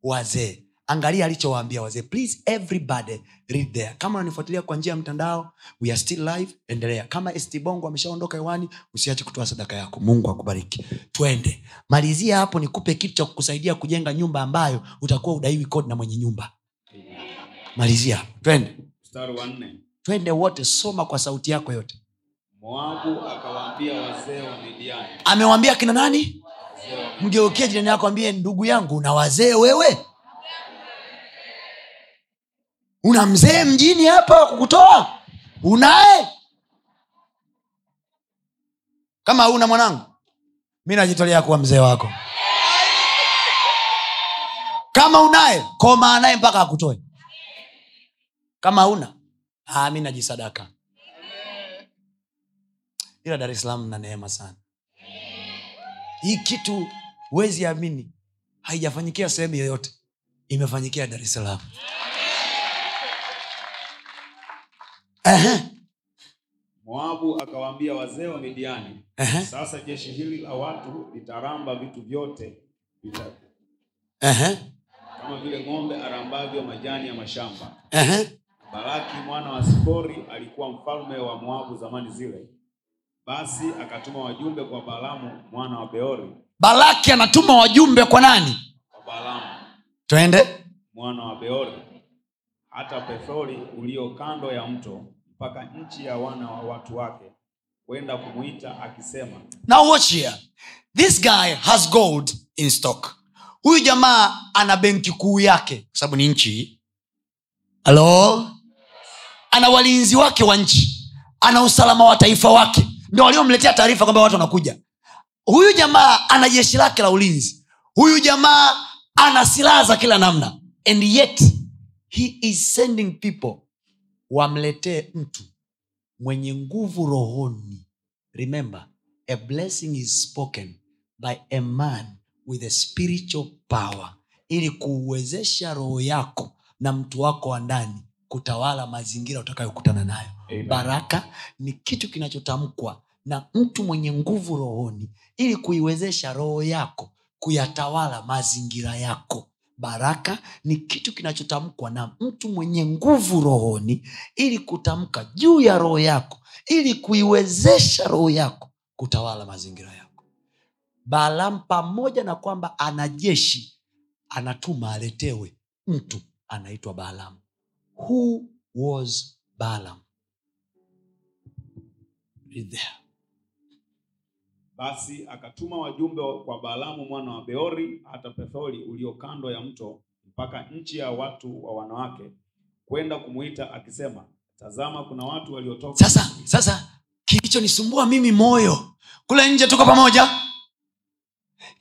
[SPEAKER 2] wazee. Angalia alichowaambia wazee. Please everybody read there. Kama unanifuatilia kwa njia ya mtandao we are still live. Endelea. Kama st ameshaondoka hewani usiache kutoa sadaka yako. Mungu akubariki. Twende. Malizia hapo nikupe kitu cha kukusaidia kujenga nyumba ambayo utakuwa udaiwi kodi na mwenye nyumba. Malizia hapo. Twende. Twende wote soma kwa sauti yako yote
[SPEAKER 3] moabu akawaambia wazee wa midiani.
[SPEAKER 2] Amewambia kina nani? Mgeukie jirani yako ambie ndugu yangu na wazee wewe? Una mzee mjini hapa wa kukutoa? Unaye? Kama una mwanangu mi najitolea kuwa mzee wako. Kama unaye komaa naye mpaka akutoe. Kama una ah, mi najisadaka ila dar es salaam na neema sana. Hii kitu huwezi amini. Haijafanyikia sehemu yoyote. Imefanyikia dar es salaam.
[SPEAKER 3] Moabu akawaambia wazee wa midiani
[SPEAKER 2] ehe,
[SPEAKER 3] sasa jeshi hili la watu litaramba vitu vyote vita- kama vile ng'ombe arambavyo majani ya mashamba.
[SPEAKER 2] Ehe.
[SPEAKER 3] baraki mwana wa sipori alikuwa mfalme wa moabu zamani zile basi akatuma wajumbe kwa balamu mwana wa beori.
[SPEAKER 2] Balaki anatuma wajumbe kwa nani?
[SPEAKER 3] Kwa balamu.
[SPEAKER 2] Twende.
[SPEAKER 3] Mwana wa beori. Hata pethori ulio kando ya mto mpaka nchi ya wana wa watu wake kwenda kumwita akisema
[SPEAKER 2] now watch here. This guy has gold in stock. Huyu jamaa ana benki kuu yake kwa sababu ni nchi. Halo ana walinzi wake wa nchi. Ana usalama wa taifa wake ndio waliomletea taarifa kwamba watu wanakuja. Huyu jamaa ana jeshi lake la ulinzi. Huyu jamaa ana silaha za kila namna. And yet he is sending people. Wamletee mtu mwenye nguvu rohoni. Remember a blessing is spoken by a man with a spiritual power. Ili kuuwezesha roho yako na mtu wako wa ndani kutawala mazingira utakayokutana nayo.
[SPEAKER 3] Amen.
[SPEAKER 2] baraka ni kitu kinachotamkwa na mtu mwenye nguvu rohoni ili kuiwezesha roho yako kuyatawala mazingira yako. Baraka ni kitu kinachotamkwa na mtu mwenye nguvu rohoni ili kutamka juu ya roho yako ili kuiwezesha roho yako kutawala mazingira yako. Balaam pamoja na kwamba ana jeshi anatuma aletewe mtu anaitwa balaam who was balaam Read there.
[SPEAKER 3] Basi akatuma wajumbe kwa balamu mwana wa beori hata pethori ulio kando ya mto mpaka nchi ya watu wa wanawake kwenda kumwita akisema tazama kuna watu waliotoka
[SPEAKER 2] sasa sasa kilichonisumbua mimi moyo kule nje tuko pamoja.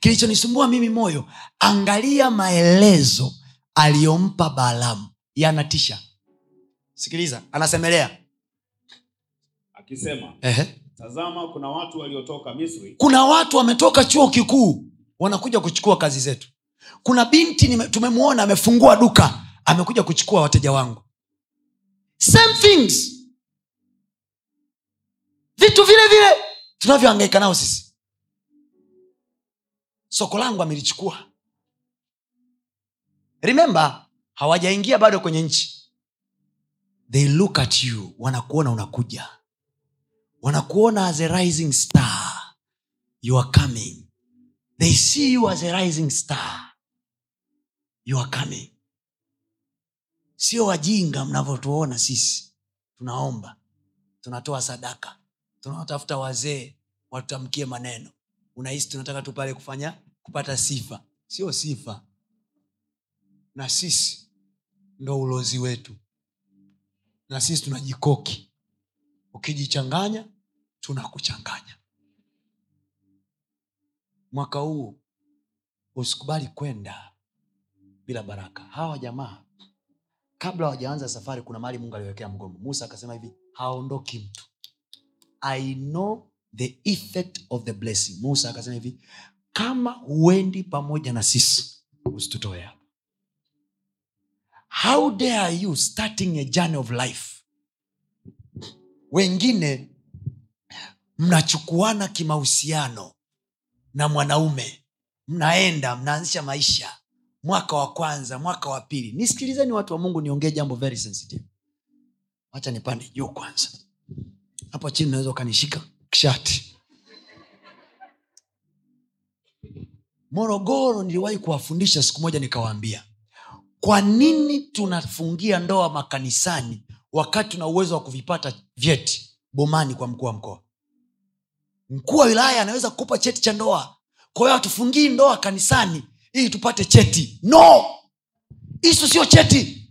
[SPEAKER 2] Kilichonisumbua mimi moyo angalia maelezo aliyompa balamu yanatisha. Sikiliza anasemelea.
[SPEAKER 3] akisema
[SPEAKER 2] Ehe.
[SPEAKER 3] Tazama kuna watu waliotoka misri.
[SPEAKER 2] Kuna watu wametoka chuo kikuu wanakuja kuchukua kazi zetu. Kuna binti tumemwona amefungua duka amekuja kuchukua wateja wangu. Same things. Vitu vile vile tunavyoangaika nao sisi. Soko langu amelichukua. Remember hawajaingia bado kwenye nchi. They look at you wanakuona unakuja wanakuona as a rising star. You are coming. They see you as a rising star. You are coming. Sio wajinga mnavyotuona sisi. Tunaomba. Tunatoa sadaka. Tunawatafuta wazee watutamkie maneno. Unahisi tunataka tu pale kufanya kupata sifa. Sio sifa. Na sisi ndo ulozi wetu. Na sisi tunajikoki. Ukijichanganya tunakuchanganya. Mwaka huu usikubali kwenda bila baraka. Hawa jamaa kabla hawajaanza safari kuna mahali mungu aliwekea mgomo. Musa akasema hivi haondoki mtu. I know the effect of the blessing. Musa akasema hivi kama huendi pamoja na sisi usitutoe hapa. How dare you starting a journey of life? Wengine mnachukuana kimahusiano na mwanaume mnaenda mnaanzisha maisha mwaka wa kwanza mwaka wa pili. Nisikilizeni watu wa mungu niongee jambo very sensitive. Wacha nipande juu kwanza. Hapo chini unaweza ukanishika shati. Morogoro niliwahi kuwafundisha siku moja nikawaambia kwa nini tunafungia ndoa makanisani wakati tuna uwezo wa kuvipata vyeti bomani kwa mkuu wa mkoa mkuu wa wilaya anaweza kukupa cheti cha ndoa. Kwa hiyo hatufungii ndoa kanisani ili tupate cheti. No! Hisu sio cheti.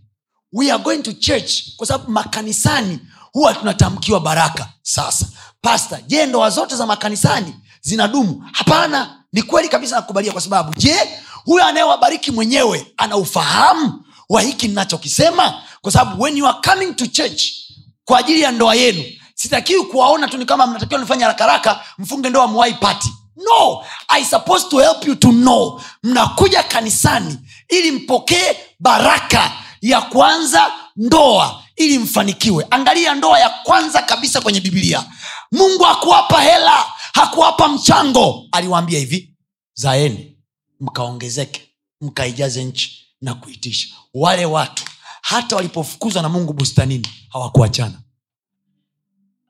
[SPEAKER 2] We are going to church kwa sababu makanisani huwa tunatamkiwa baraka. Sasa pasta je ndoa zote za makanisani zinadumu? Hapana. Ni kweli kabisa nakubalia kwa sababu je huyo anayewabariki mwenyewe ana ufahamu wa hiki ninachokisema? Kwa sababu when you are coming to church kwa ajili ya ndoa yenu sitakiwi kuwaona tu ni kama mnatakiwa nifanya rakaraka mfunge ndoa mwai pati no i supposed to help you to know. Mnakuja kanisani ili mpokee baraka ya kwanza ndoa ili mfanikiwe. Angalia ndoa ya kwanza kabisa kwenye bibilia mungu hakuwapa hela hakuwapa mchango. Aliwaambia hivi zaeni mkaongezeke mkaijaze nchi na kuitisha. Wale watu hata walipofukuzwa na mungu bustanini hawakuachana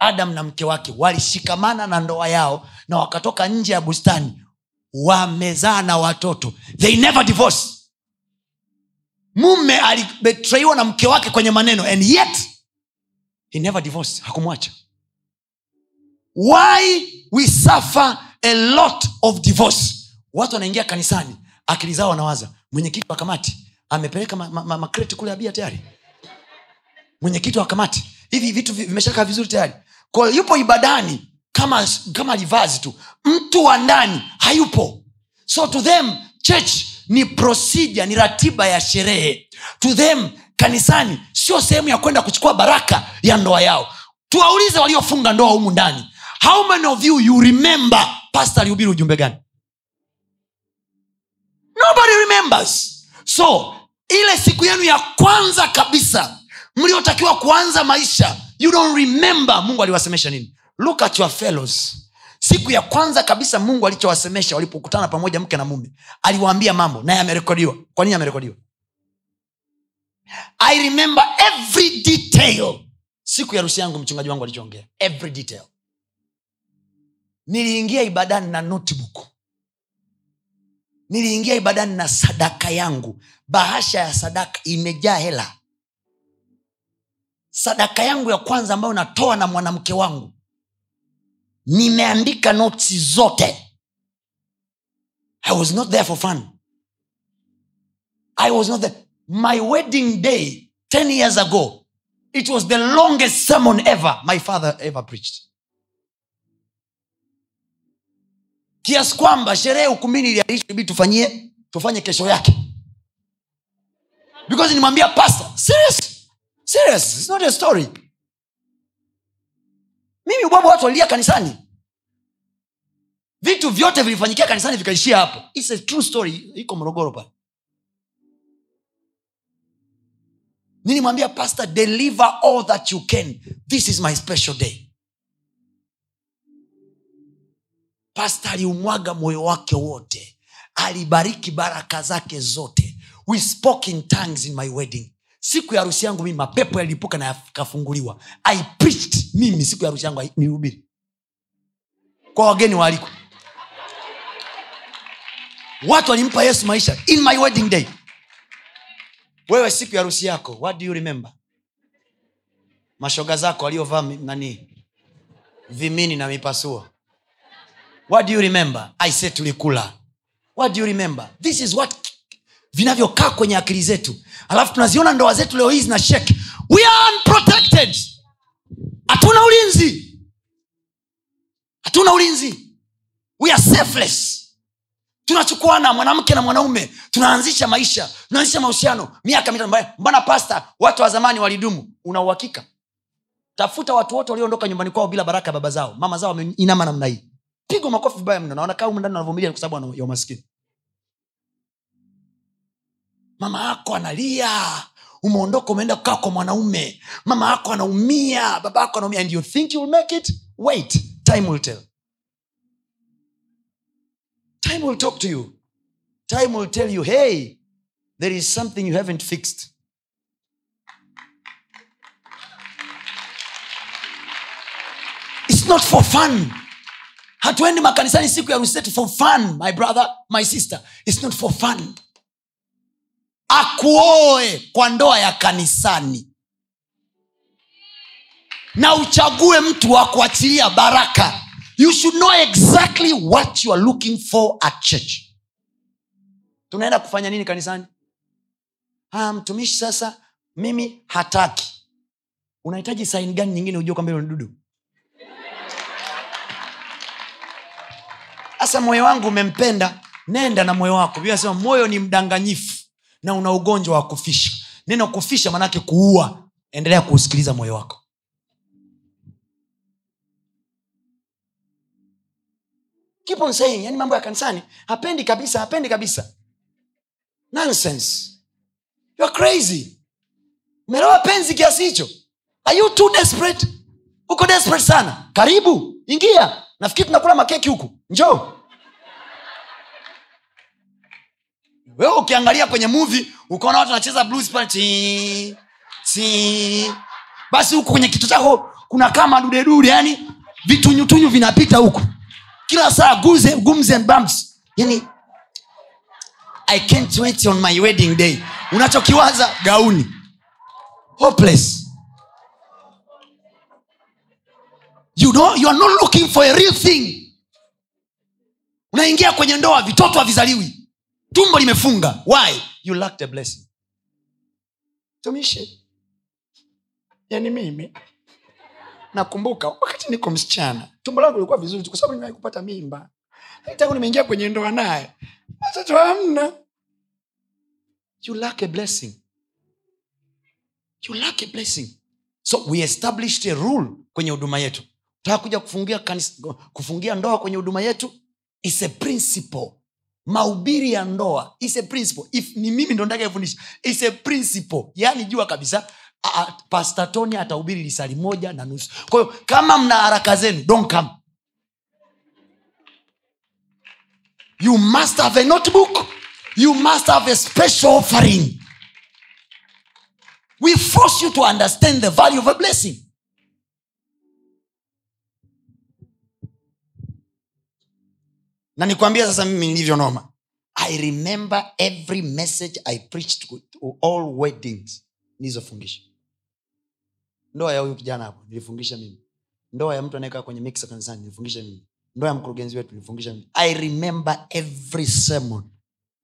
[SPEAKER 2] adam na mke wake walishikamana na ndoa yao na wakatoka nje ya bustani. Wamezaa na watoto. They never divorce mume alibetraiwa na mke wake kwenye maneno and yet he never divorced. Hakumwacha. Why we suffer a lot of divorce? Watu wanaingia kanisani akili zao wanawaza mwenyekiti wa kamati amepeleka makreti ma, ma, ma kule abia tayari? Mwenyekiti wa kamati hivi vitu vimeshakaa vizuri tayari kwa yupo ibadani kama kama livazi tu. Mtu wa ndani hayupo. So to them church ni procedure ni ratiba ya sherehe. To them kanisani sio sehemu ya kwenda kuchukua baraka ya ndoa yao. Tuwaulize waliofunga ndoa humu ndani. How many of you you remember? Pastor alihubiri ujumbe gani? Nobody remembers. So ile siku yenu ya kwanza kabisa mliotakiwa kuanza maisha you don't remember mungu aliwasemesha nini? Look at your fellows. Siku ya kwanza kabisa mungu alichowasemesha walipokutana pamoja mke na mume aliwaambia mambo naye amerekodiwa. Kwa nini amerekodiwa? I remember every detail. Siku ya harusi yangu mchungaji wangu alichoongea. Every detail. Niliingia ibadani na notebook. Niliingia ibadani na sadaka yangu. Bahasha ya sadaka imejaa hela sadaka yangu ya kwanza ambayo natoa na mwanamke wangu. Nimeandika notsi zote. I was not there for fun. I was not there. My wedding day 10 years ago it was the longest sermon ever my father ever preached. Kiasi kwamba sherehe ukumbini iliabidi tufanyie tufanye kesho yake. Because nimwambia pastor serious serious it's not a story. Mimi ubwabwa watu walilia kanisani. Vitu vyote vilifanyikia kanisani vikaishia hapo. It's a true story. Iko morogoro pale. Nilimwambia pastor deliver all that you can. This is my special day. Pasta aliumwaga moyo wake wote. Alibariki baraka zake zote. We spoke in tongues in my wedding siku ya harusi yangu mimi mapepo yalipuka na yakafunguliwa. I preached mimi siku ya harusi yangu nilihubiri. Kwa wageni waalikwa. Watu walimpa yesu maisha in my wedding day. Wewe siku ya harusi yako what do you remember? Mashoga zako waliovaa nani? Vimini na mipasuo what do you remember? I said tulikula. What do you remember? This is what vinavyokaa kwenye akili zetu. Alafu tunaziona ndoa zetu leo hii zina shek. We are unprotected. Hatuna ulinzi. Hatuna ulinzi. We are tunachukuana mwanamke na mwanaume. Tunaanzisha maisha. Tunaanzisha mahusiano. Miaka mbona pasta watu wa zamani walidumu. Una tafuta watu wote walioondoka nyumbani kwao bila baraka ya baba zao. Mama zao wameinama namna hii. Pigwa makofi vibaya mno. Naonakaa humu ndani wanavumilia kwa sababu ya umaskini mama yako analia. Umeondoka umeenda kukaa kwa mwanaume. Mama yako anaumia. Baba yako anaumia. And you think you will make it? Wait. Time will tell. Time will talk to you. Time will tell you hey there is something you haven't fixed. It's not for fun. Hatuendi makanisani siku ya rusetu for fun my brother my sister. It's not for fun akuoe kwa ndoa ya kanisani. Na uchague mtu wa kuachilia baraka. You should know exactly what you are looking for at church. Tunaenda kufanya nini kanisani? Ah, mtumishi sasa mimi hataki. Unahitaji saini gani nyingine ujue kwamba dudu? Sasa moyo wangu umempenda nenda na moyo wako. Biblia moyo ni mdanganyifu na una ugonjwa wa kufisha. Neno kufisha maanake kuua. Endelea kuusikiliza moyo wako. Keep on saying yani mambo ya kanisani hapendi kabisa hapendi kabisa. Nonsense. You are crazy. Umeelewa penzi kiasi hicho. Are you too desperate? Uko desperate sana. Karibu ingia. Nafikiri tunakula makeki huku. Njoo wewe ukiangalia kwenye movie ukaona watu wanacheza blues pale ti ti. Basi huku kwenye kitu chako kuna kama dudedude yani vitunyutunyu vinapita huku. Kila saa guze gumze and bumps. Yani i can't wait on my wedding day. Unachokiwaza gauni. Hopeless. You know you are not looking for a real thing. Unaingia kwenye ndoa vitoto havizaliwi tumbo limefunga. Why? You lacked a blessing. Tumishi yani mimi. Nakumbuka wakati niko msichana tumbo langu lilikuwa vizuri kwa sababu nimewahi kupata mimba. Tangu nimeingia kwenye ndoa naye watoto hamna. You lack a blessing. You lack a blessing. So we established a rule kwenye huduma yetu. Taka kuja kufungia, kanis- kufungia ndoa kwenye huduma yetu. Is a principle mahubiri ya ndoa is a principle. If ni mimi ndo ndakayefundisha is a principle. Yaani jua kabisa pastor tony atahubiri lisali moja na nusu. Kwahiyo kama mna haraka zenu don't come. You must have a notebook. You must have a special offering. We force you to understand the value of a blessing na nikwambia sasa mimi nilivyonoma i remember every message i preached to all weddings nilizofungisha. Ndoa ya huyu kijana hapo nilifungisha mimi. Ndoa ya mtu anayekaa kwenye mixer kanisani nilifungisha mimi. Ndoa ya mkurugenzi wetu nilifungisha mimi. I remember every sermon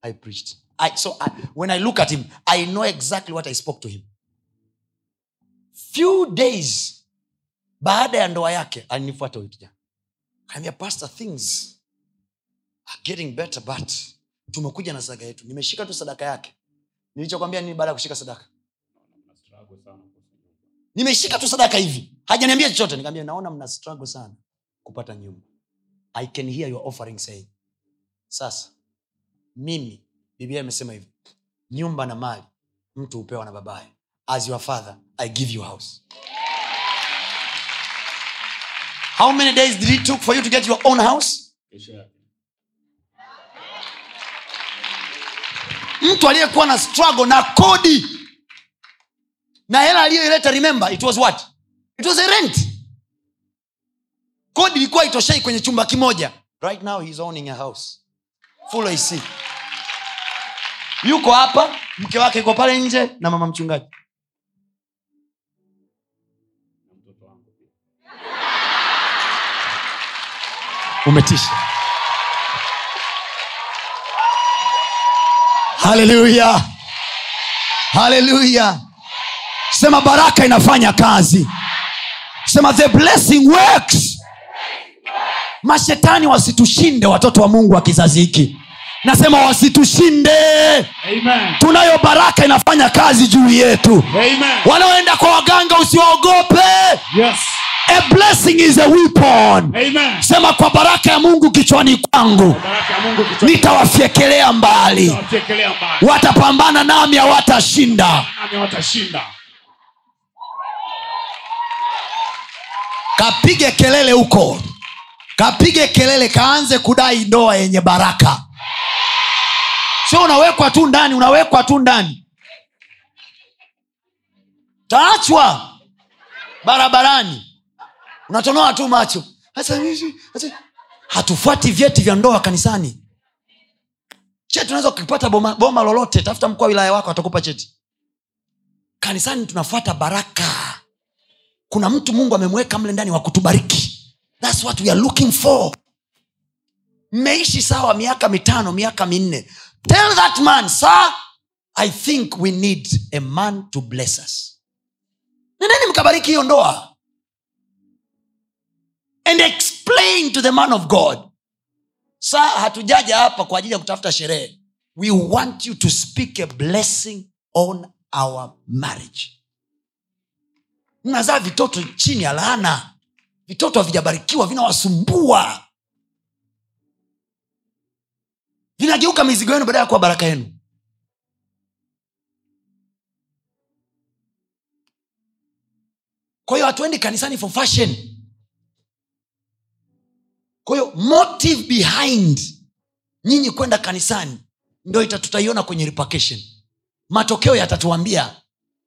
[SPEAKER 2] i preached. I, so I, when i look at him i know exactly what i spoke to him. Few days baada ya ndoa yake alinifuata huyu kijana. Kaambia pastor things getting better but tumekuja na sadaka yetu. Nimeshika tu sadaka yake. Nilichokwambia nini baada ya kushika sadaka? Nimeshika tu sadaka hivi. Hajaniambia chochote. Nikaambia naona mna struggle sana kupata nyumba. I can hear your offering saying sasa mimi biblia imesema hivi nyumba na mali mtu hupewa na babaye. As your father i give you house. How many days did it took for you to get your own house
[SPEAKER 3] Kesho yake.
[SPEAKER 2] Mtu aliyekuwa na struggle na kodi. Na hela aliyoileta remember it was what? It was a rent. Kodi ilikuwa itoshei kwenye chumba kimoja. Right now he's owning a house. Full AC. yuko hapa mke wake yuko pale nje na mama mchungaji. Umetisha haleluya haleluya sema baraka inafanya kazi. Sema the blessing works. Mashetani wasitushinde watoto wa mungu wa kizazi hiki. Nasema wasitushinde.
[SPEAKER 3] Amen.
[SPEAKER 2] tunayo baraka inafanya kazi juu yetu. Wanaoenda kwa waganga usiwaogope
[SPEAKER 3] Yes.
[SPEAKER 2] A blessing is a weapon.
[SPEAKER 3] Amen.
[SPEAKER 2] sema kwa baraka ya mungu kichwani kwangu. Nitawafyekelea mbali.
[SPEAKER 3] Mbali.
[SPEAKER 2] watapambana nami hawatashinda. Kapige kelele huko. Kapige kelele kaanze kudai ndoa yenye baraka. Sio unawekwa tu ndani unawekwa tu ndani. Taachwa barabarani unatonoa tu macho. Hatufuati vyeti vya ndoa kanisani. Cheti unaweza ukipata boma, boma lolote. Tafuta mkuu wa wilaya wako atakupa cheti. Kanisani tunafuata baraka. Kuna mtu mungu amemweka mle ndani wa kutubariki. Thats what we are looking for. Mmeishi sawa miaka mitano miaka minne. Tell that man sir i think we need a man to bless us. Nendeni mkabariki hiyo ndoa and explain to the man of god saa hatujaja hapa kwa ajili ya kutafuta sherehe. We want you to speak a blessing on our marriage. Mnazaa vitoto chini ya laana. Vitoto havijabarikiwa vinawasumbua. Vinageuka mizigo yenu baada ya kuwa baraka yenu. Kwa hiyo hatuendi kanisani for fashion motive behind nyinyi kwenda kanisani ndo tutaiona kwenye repercussion matokeo yatatuambia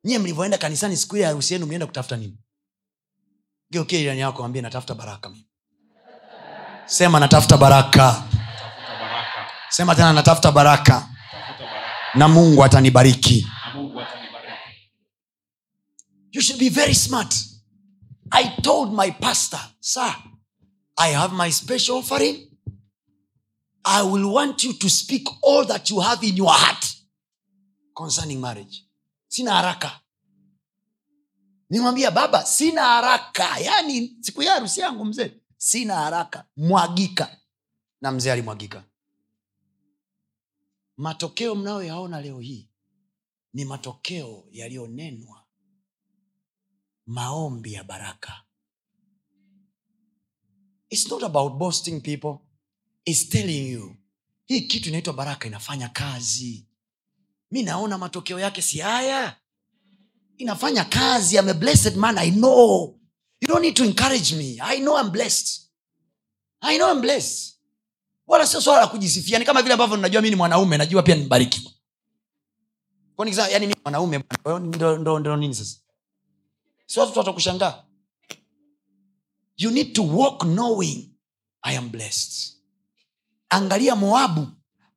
[SPEAKER 2] nyie mlivyoenda kanisani siku ile harusi yenu mlienda kutafuta nini? Geukie jirani natafuta baraka mimi. Sema natafuta baraka. Sema tena natafuta baraka. Na mungu atanibariki. You should be very smart. I told my pastor sir i have my special offering. I will want you to speak all that you have in your heart concerning marriage. Sina haraka. Nimwambia baba sina haraka. Yaani siku ya harusi yangu mzee sina haraka. Mwagika. Na mzee alimwagika. Matokeo mnayoyaona leo hii ni matokeo yaliyonenwa maombi ya baraka its not about boasting people. Its telling you. Hii kitu inaitwa baraka inafanya kazi. Mi naona matokeo yake si haya. Inafanya kazi. I'm a blessed man i know. You don't need to encourage me. I know I'm blessed. I know I'm blessed. Wala sio swala la kujisifia. Ni kama vile ambavyo najua mi ni mwanaume najua pia nimebarikiwa. Yani mwanaume ndo nini sasa? Si watu watakushangaa you need to walk knowing i am blessed. Angalia moabu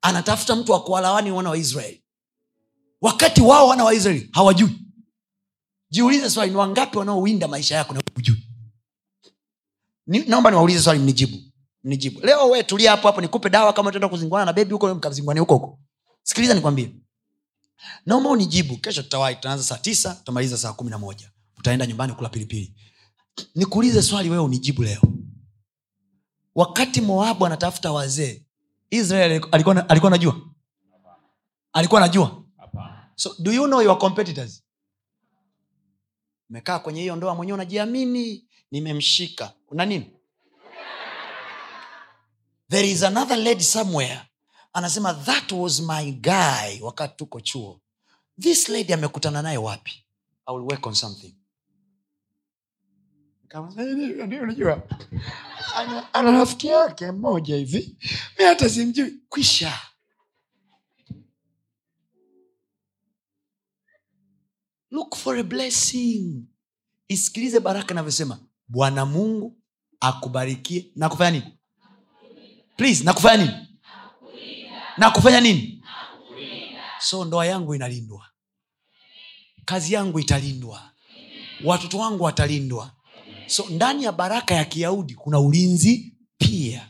[SPEAKER 2] anatafuta mtu wa kuwalawani wana wa israeli. Wakati wao wana wa israeli hawajui. Jiulize swali ni wangapi wanaowinda maisha yako na hujui? Naomba niwaulize swali mnijibu mnijibu. Leo we tulia hapo hapo nikupe dawa kama utaenda kuzingwana na bebi huko mkazingwane huko huko. Sikiliza nikwambie. Naomba unijibu. Kesho tutawahi tutaanza saa tisa tutamaliza saa kumi na moja. Utaenda nyumbani kula pilipili nikuulize swali wewe unijibu leo. Wakati moabu anatafuta wazee israel alikuwa alikuwa najua alikuwa najua so do you know your competitors? Umekaa kwenye hiyo ndoa mwenyewe unajiamini nimemshika. Una nini? There is another lady somewhere anasema that was my guy wakati tuko chuo. This lady amekutana naye wapi? I will work on something Kama, "Eh, ndio, unajua ana ana rafiki yake mmoja hivi. Mi hata simjui. Kwisha. Look for a blessing. Isikilize baraka inavyosema bwana mungu akubarikie. Na kufanya nini? Please na kufanya nini? Na kufanya nini? So ndoa yangu inalindwa. Kazi yangu italindwa. Watoto wangu watalindwa so ndani ya baraka ya kiyahudi kuna ulinzi pia.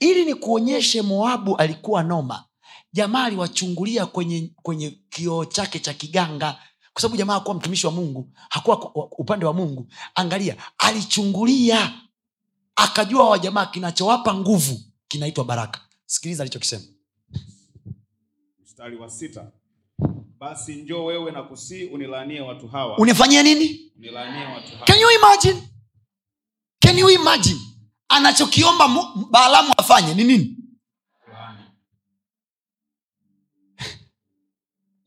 [SPEAKER 2] Ili ni kuonyeshe moabu alikuwa noma jamaa aliwachungulia kwenye kwenye kioo chake cha kiganga. Kwa sababu jamaa hakuwa mtumishi wa mungu hakuwa upande wa mungu. Angalia alichungulia akajua wa jamaa kinachowapa nguvu kinaitwa baraka. Sikiliza alichokisema.
[SPEAKER 3] Mstari wa sita basi njoo wewe na kusi unilanie watu hawa.
[SPEAKER 2] Unifanyie nini?
[SPEAKER 3] Unilaanie watu hawa.
[SPEAKER 2] Can you imagine? Can you imagine? Anachokiomba baalamu afanye ni nini?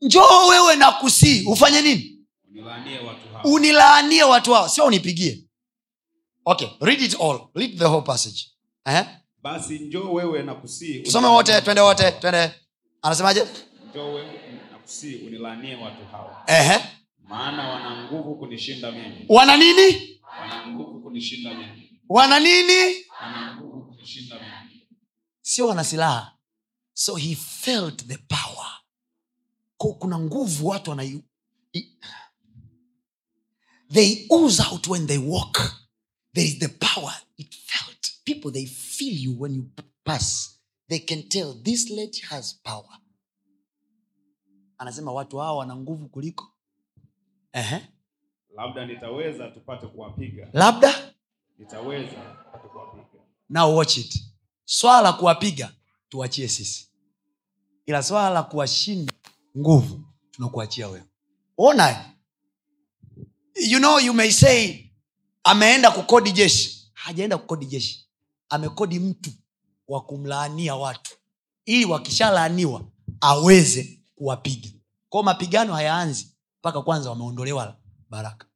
[SPEAKER 2] Njoo wewe na kusii. Ufanye nini?
[SPEAKER 3] Unilaanie watu hawa.
[SPEAKER 2] Sio unipigie. Okay read it all. Read the whole passage. Eh?
[SPEAKER 3] basi njoo wewe na kusii
[SPEAKER 2] tusome wote twende wote twende. Anasemaje?
[SPEAKER 3] Njoo wewe nakusii unilaanie watu hawa.
[SPEAKER 2] Ehe.
[SPEAKER 3] maana wana nguvu kunishinda mimi.
[SPEAKER 2] Wana nini?
[SPEAKER 3] Wana nguvu kunishinda mimi.
[SPEAKER 2] Wana nini?
[SPEAKER 3] Wana nguvu kunishinda mimi.
[SPEAKER 2] Sio wana silaha. So he felt the power. Ko kuna nguvu watu wana i- they ooze out when they walk. There is the power. It felt people they feel you when you pass. They can tell this lady has power anasema watu hawa wana nguvu kuliko. Ehe.
[SPEAKER 3] labda nitaweza tupate kuwapiga.
[SPEAKER 2] Labda.
[SPEAKER 3] Nitaweza tupate kuwapiga.
[SPEAKER 2] Now watch it. Swala la kuwapiga tuachie sisi. Ila swala la kuwashinda nguvu tunakuachia wewe. Ona you know you may say ameenda kukodi jeshi. Hajaenda kukodi jeshi. Amekodi mtu wa kumlaania watu. Ili wakishalaaniwa aweze kuwapiga kwao mapigano hayaanzi mpaka kwanza wameondolewa baraka.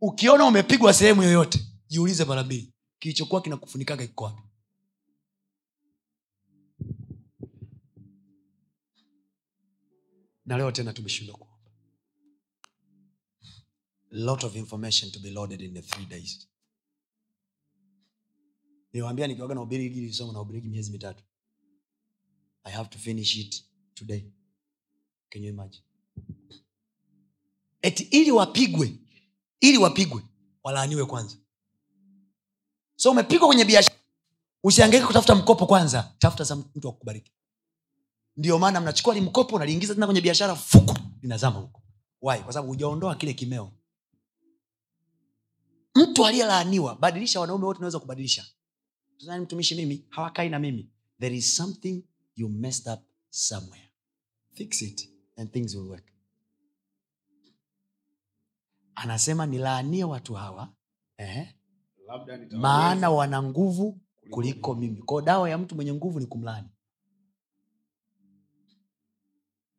[SPEAKER 2] Ukiona umepigwa sehemu yoyote jiulize mara mbili kilichokuwa kinakufunikaga kiko na leo tena tumeshindwa kuomba. Lot of information to be loaded in the three days. Niwambia nikiwaga na ubiri somo na ubiriki miezi mitatu i have to finish it today. Can you imagine? Eti ili wapigwe ili wapigwe walaaniwe kwanza. So umepigwa kwenye biashara usiangaike kutafuta mkopo kwanza tafuta za mtu wa ndio maana mnachukua li mkopo naliingiza tena kwenye biashara fuku linazama huko. Why? Kwa sababu hujaondoa kile kimeo. Mtu aliyelaaniwa badilisha wanaume wote unaweza kubadilisha. Mtumishi mimi hawakai na mimi. There is something you messed up somewhere. Fix it and things will work. Anasema nilaanie watu hawa eh,
[SPEAKER 3] labda
[SPEAKER 2] maana wana nguvu kuliko mimi. kwao dawa ya mtu mwenye nguvu ni kumlaani.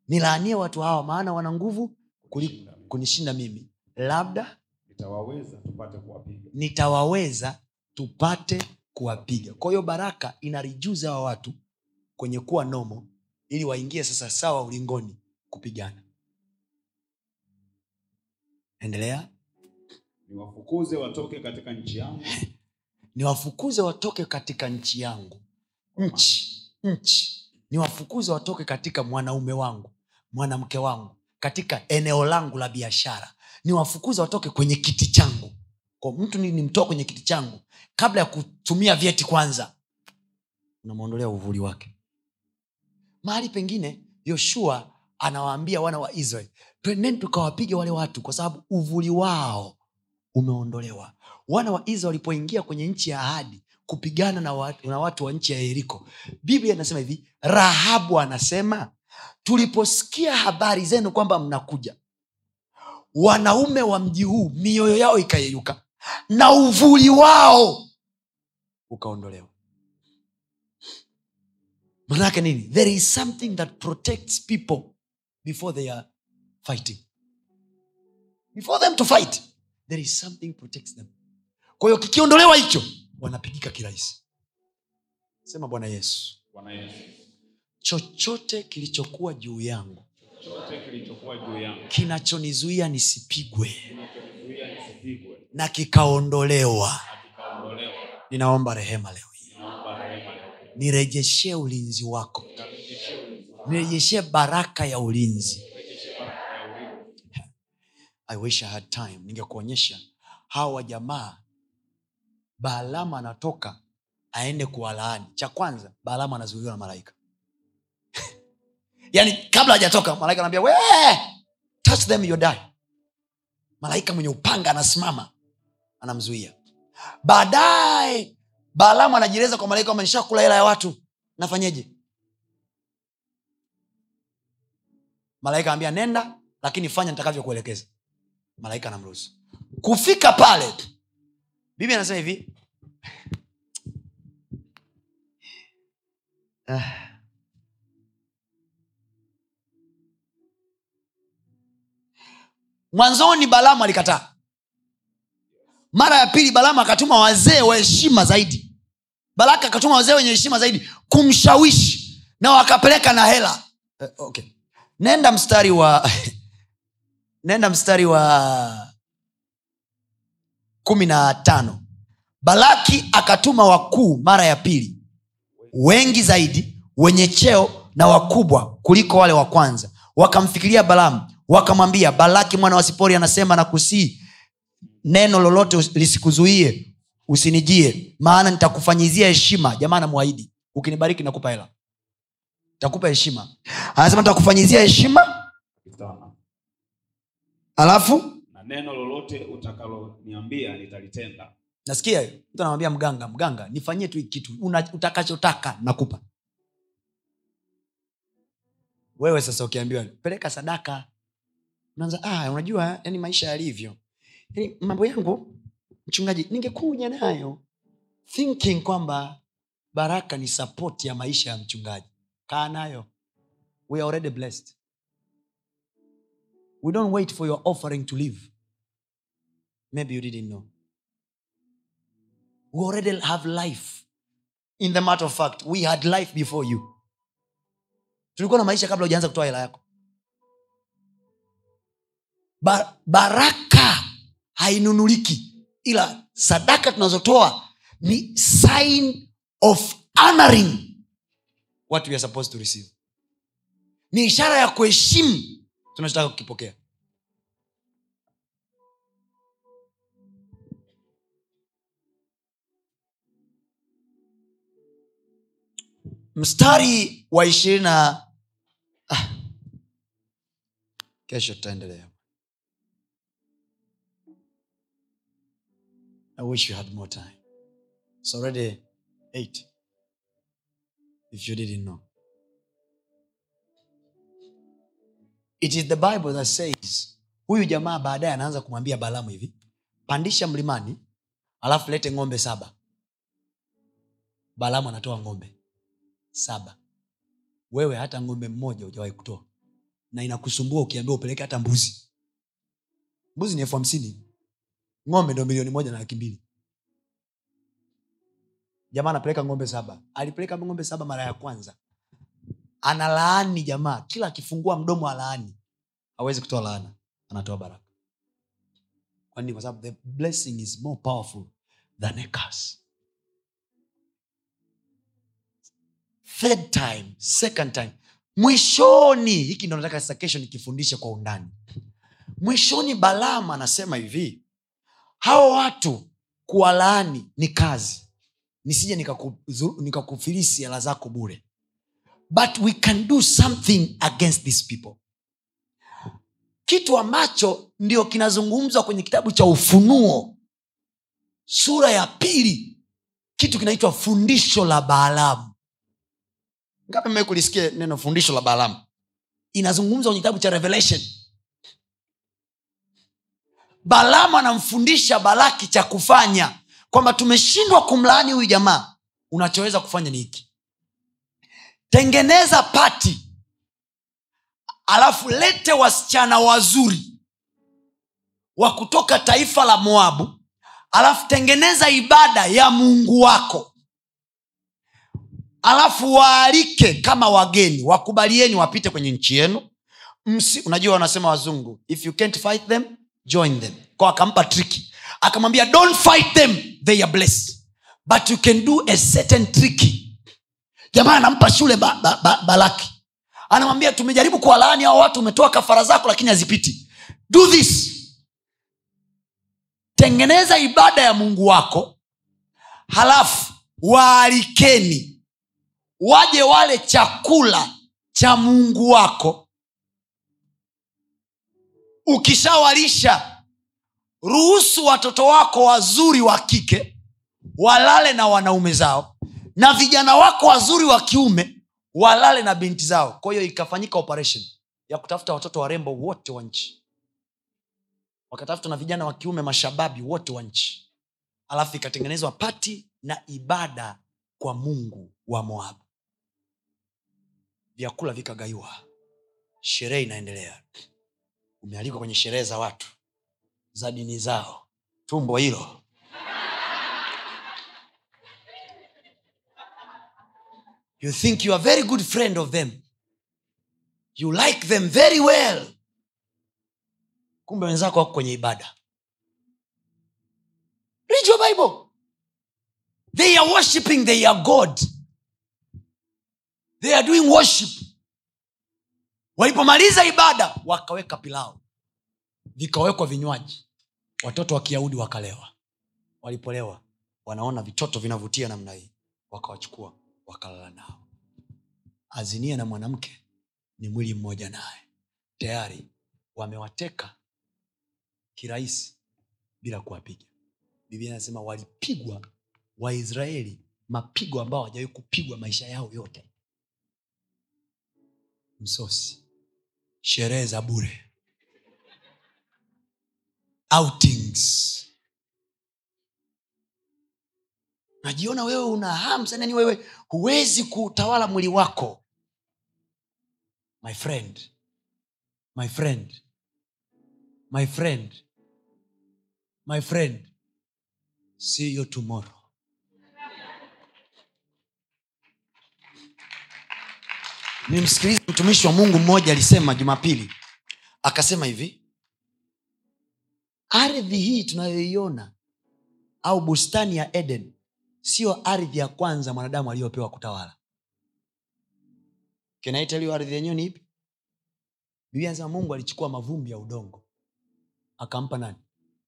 [SPEAKER 2] Nilaanie watu hawa maana wana nguvu kuliko kunishinda mimi. labda
[SPEAKER 3] nitawaweza tupate kuwapiga.
[SPEAKER 2] nitawaweza tupate kuwapiga. Kwa hiyo baraka inarijuza hawa watu kwenye kuwa nomo ili waingie sasa sawa ulingoni kupigana. Endelea.
[SPEAKER 3] Niwafukuze watoke katika nchi yangu.
[SPEAKER 2] Niwafukuze watoke katika nchi yangu. Nchi nchi. Niwafukuze watoke katika mwanaume wangu mwanamke wangu katika eneo langu la biashara. Niwafukuze watoke kwenye kiti changu. Kwa mtu nimtoa kwenye kiti changu kabla ya kutumia vyeti kwanza. Unamwondolea uvuli wake mahali pengine yoshua anawaambia wana wa israeli twendeni tukawapiga wale watu kwa sababu uvuli wao umeondolewa. Wana wa israeli walipoingia kwenye nchi ya ahadi kupigana na watu, na watu wa nchi ya yeriko biblia inasema hivi rahabu anasema tuliposikia habari zenu kwamba mnakuja wanaume wa mji huu mioyo yao ikayeyuka na uvuli wao ukaondolewa manake nini? There is something that protects people before they are fighting. Before them to fight there is something protects them. Kwa hiyo kikiondolewa hicho wanapigika kirahisi. Sema bwana yesu.
[SPEAKER 3] Bwana yesu.
[SPEAKER 2] Chochote kilichokuwa juu yangu kinachonizuia nisipigwe na kikaondolewa.
[SPEAKER 3] Kikaondolewa.
[SPEAKER 2] Ninaomba rehema leo hii
[SPEAKER 3] naomba rehema leo
[SPEAKER 2] nirejeshee ulinzi wako. Nirejeshee baraka ya ulinzi. I wish i had time. Ningekuonyesha hawa jamaa baalamu anatoka aende kuwalaani. Cha kwanza baalamu anazuiliwa na malaika. Yaani kabla hajatoka malaika anaambia we touch them you die. Malaika mwenye upanga anasimama anamzuia. Baadaye baalamu anajieleza kwa malaika kwamba nishakula hela ya watu. Nafanyeje? Malaika ambia nenda lakini fanya nitakavyokuelekeza. Malaika anamruhusu. Kufika pale biblia anasema hivi. Mwanzoni balamu alikataa. Mara ya pili balamu akatuma wazee wa heshima zaidi baraka akatuma wazee wenye heshima zaidi kumshawishi na wakapeleka na hela. Uh, okay. nenda mstari wa nenda mstari wa kumi na tano. Balaki akatuma wakuu mara ya pili wengi zaidi wenye cheo na wakubwa kuliko wale wa kwanza. Wakamfikiria balamu wakamwambia balaki mwana wa sipori anasema na kusii neno lolote lisikuzuie usinijie maana nitakufanyizia heshima. Jamaa namwahidi ukinibariki nakupa hela. Takupa heshima. Anasema nitakufanyizia heshima. Alafu?
[SPEAKER 3] Na neno lolote utakaloniambia nitalitenda.
[SPEAKER 2] Nasikia hiyo. Mtu anamwambia mganga mganga nifanyie tu kitu. Utakachotaka nakupa. Wewe sasa ukiambiwa peleka sadaka. Unaanza ah, unajua yani maisha yalivyo. Yani, mambo yangu mchungaji ningekuja nayo. Thinking kwamba baraka ni sapoti ya maisha ya mchungaji. Kaa nayo. We are already blessed. We don't wait for your offering to live maybe you didn't know. We already have life. In the matter of fact we had life before you. Tulikuwa na maisha kabla ujaanza kutoa hela yako. Bar- baraka hainunuliki ila sadaka tunazotoa ni sign of honoring what we are supposed to receive ni ishara ya kuheshimu tunachotaka kukipokea mstari wa ishirini na ah. kesho tutaendelea i wish you had more time. It's already eight if you didn't know. It is the bible that says huyu jamaa baadaye anaanza kumwambia balamu hivi pandisha mlimani alafu lete ng'ombe saba. Balamu anatoa ng'ombe saba. Wewe hata ng'ombe mmoja hujawahi kutoa. Na inakusumbua ukiambiwa upeleke hata mbuzi. Mbuzi ni elfu hamsini ng'ombe ndo milioni moja na laki mbili. Jamaa anapeleka ng'ombe saba. Alipeleka ng'ombe saba mara ya kwanza. Analaani jamaa. Kila akifungua mdomo alaani. Hawezi kutoa laana. Anatoa baraka. Kwa kwa sababu the blessing is more powerful than a curse. Third time second time. Mwishoni hiki ndo nataka sasa kesho nikifundishe kwa undani. Mwishoni balama anasema hivi hawa watu kuwalaani ni kazi. Nisije nikakufirisi nika hela zako bure. But we can do something against these people. Kitu ambacho ndio kinazungumzwa kwenye kitabu cha ufunuo sura ya pili kitu kinaitwa fundisho la baalamu ngapi mmee kulisikia neno fundisho la baalamu inazungumzwa kwenye kitabu cha revelation balamu anamfundisha balaki cha kufanya. Kwamba tumeshindwa kumlaani huyu jamaa unachoweza kufanya ni hiki. Tengeneza pati alafu lete wasichana wazuri wa kutoka taifa la moabu alafu tengeneza ibada ya mungu wako. Alafu waalike kama wageni wakubalieni wapite kwenye nchi yenu. Msi, unajua wanasema wazungu if you can't fight them join them. Kwa akampa triki akamwambia don't fight them. They are blessed. But you can do a certain triki jamaa anampa shule ba, ba, ba, balaki. Anamwambia tumejaribu kuwalaani hao watu umetoa kafara zako lakini hazipiti. Do this. Tengeneza ibada ya mungu wako halafu waalikeni waje wale chakula cha mungu wako ukishawalisha ruhusu watoto wako wazuri wa kike walale na wanaume zao na vijana wako wazuri wa kiume walale na binti zao. Kwa hiyo ikafanyika operation ya kutafuta watoto warembo wote wa nchi. Wakatafuta na vijana wa kiume mashababi wote wa nchi. Alafu ikatengenezwa pati na ibada kwa mungu wa moabu. Vyakula vikagaiwa. Sherehe inaendelea umealikwa kwenye sherehe za watu za dini zao. Tumbo hilo. You think you are very good friend of them. You like them very well. Kumbe wenzako wako kwenye ibada. Read your bible. They are worshiping they are god. They are doing worship walipomaliza ibada wakaweka pilau. Vikawekwa vinywaji. Watoto wa kiyahudi wakalewa. Walipolewa wanaona vitoto vinavutia namna hii. Wakawachukua wakalala nao. Azinie na mwanamke ni mwili mmoja naye. Tayari wamewateka kirahisi bila kuwapiga. Biblia inasema walipigwa waisraeli mapigo ambao hawajawahi kupigwa maisha yao yote. Msosi sherehe za bure. Outings. Najiona wewe una hamu wewe huwezi kuutawala mwili wako. My friend. My friend. My friend. My friend. See you tomorrow nimsikiliza mtumishi wa mungu mmoja alisema jumapili. Akasema hivi ardhi hii tunayoiona au bustani ya eden siyo ardhi ya kwanza mwanadamu aliyopewa kutawala. Kinaitaliyo ardhi yenyewe ni ipi? Biblia anasema mungu alichukua mavumbi ya udongo akampa nani?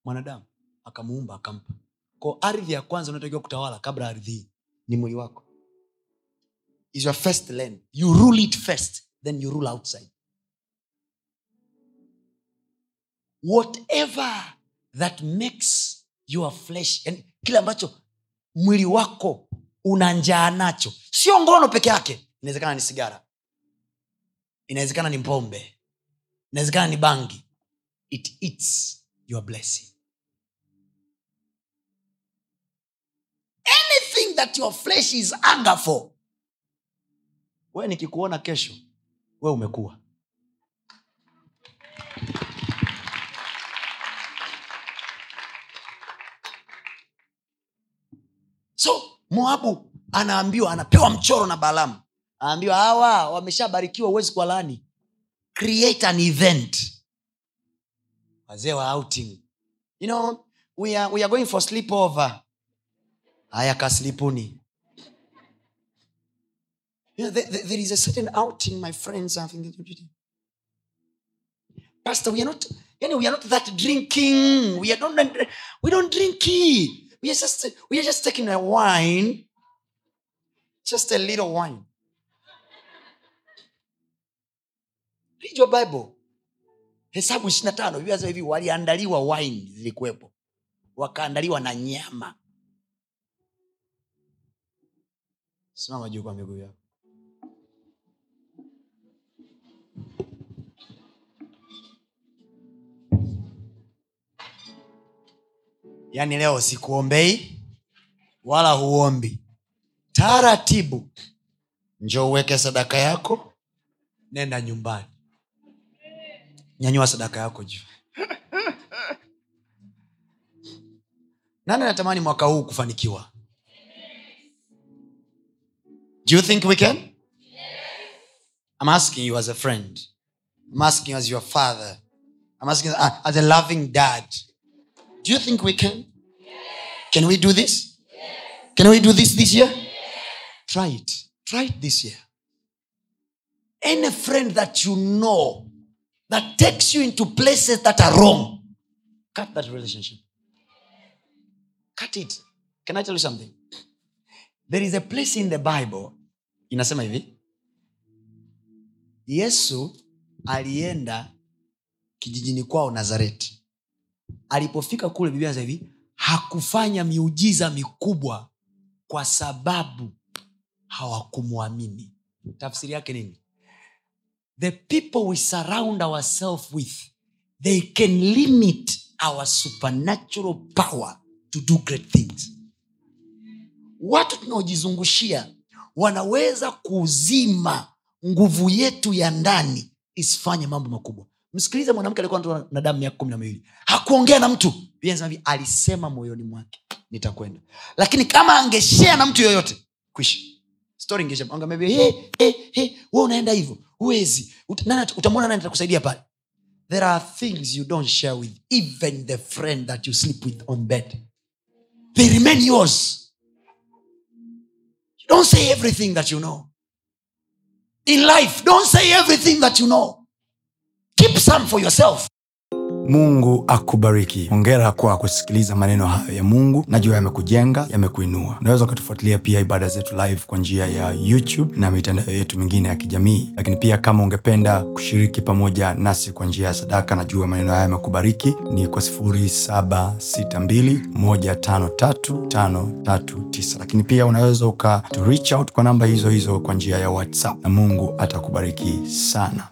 [SPEAKER 2] Mwanadamu akamuumba akampa. Ko ardhi ya kwanza unaotakiwa kutawala kabla ardhi hii ni mwili wako is your first land. You rule it first then you rule outside. Whatever that makes your flesh yani kile ambacho mwili wako una njaa nacho sio ngono peke yake inawezekana ni sigara inawezekana ni pombe inawezekana ni bangi. It eats your blessing. Anything that your flesh is anger for we nikikuona kesho we umekuwa. So moabu anaambiwa anapewa mchoro na balamu. Anaambiwa hawa wameshabarikiwa huwezi kwa lani create an event. Wazee wa outing. You know we are, we are going for sleepover. Haya kaslipuni you know, there, there- is a certain outing my friends I think pastor we are not yani we are not that drinking. We are not we don't drink we are just we are just taking a wine. Just a little wine. Read your bible. Hesabu ishiri na tano Biblia hivi waliandaliwa wine zilikuwepo wakaandaliwa na nyama. Simama juu kwa miguu yako yaani leo sikuombei wala huombi. Taratibu. Njo uweke sadaka yako nenda nyumbani. Nyanyua sadaka yako juu. Nani anatamani mwaka huu kufanikiwa? Do you think we can? I'm asking you as a friend. I'm asking you as your father. I'm asking you as a loving dad do you think we can? Can we do this? Can we do this this year? Try it. Try it this year. Any friend that you know that takes you into places that are wrong cut that relationship. Cut it. Can i tell you something? There is a place in the bible inasema hivi yesu alienda kijijini kwao nazareti alipofika kule biblia hivi hakufanya miujiza mikubwa kwa sababu hawakumwamini. Tafsiri yake nini? The people we surround ourselves with they can limit our supernatural power to do great things. Watu tunaojizungushia wanaweza kuzima nguvu yetu ya ndani isifanye mambo makubwa msikilize mwanamke alikuwa na damu miaka kumi na miwili. Hakuongea na mtu. Alisema moyoni mwake nitakwenda. Lakini kama angeshea na mtu yoyote kwisha
[SPEAKER 5] story ingesha hey, hey, hey, wewe unaenda hivyo huwezi. Utamwona pale? There are things you don't share with even the friend that you sleep with on bed. They remain yours. Don't say everything that you know. In life don't say everything that you know keep some for yourself.
[SPEAKER 2] Mungu akubariki. Hongera kwa kusikiliza maneno hayo ya mungu. Najua yamekujenga yamekuinua. Unaweza ukatufuatilia pia ibada zetu live kwa njia ya youtube na mitandao yetu mingine ya kijamii. Lakini pia kama ungependa kushiriki pamoja nasi kwa njia ya sadaka najua maneno hayo yamekubariki. Ni kwa 762153539 lakini pia unaweza ukatu kwa namba hizo hizo kwa njia ya whatsapp. Na mungu atakubariki sana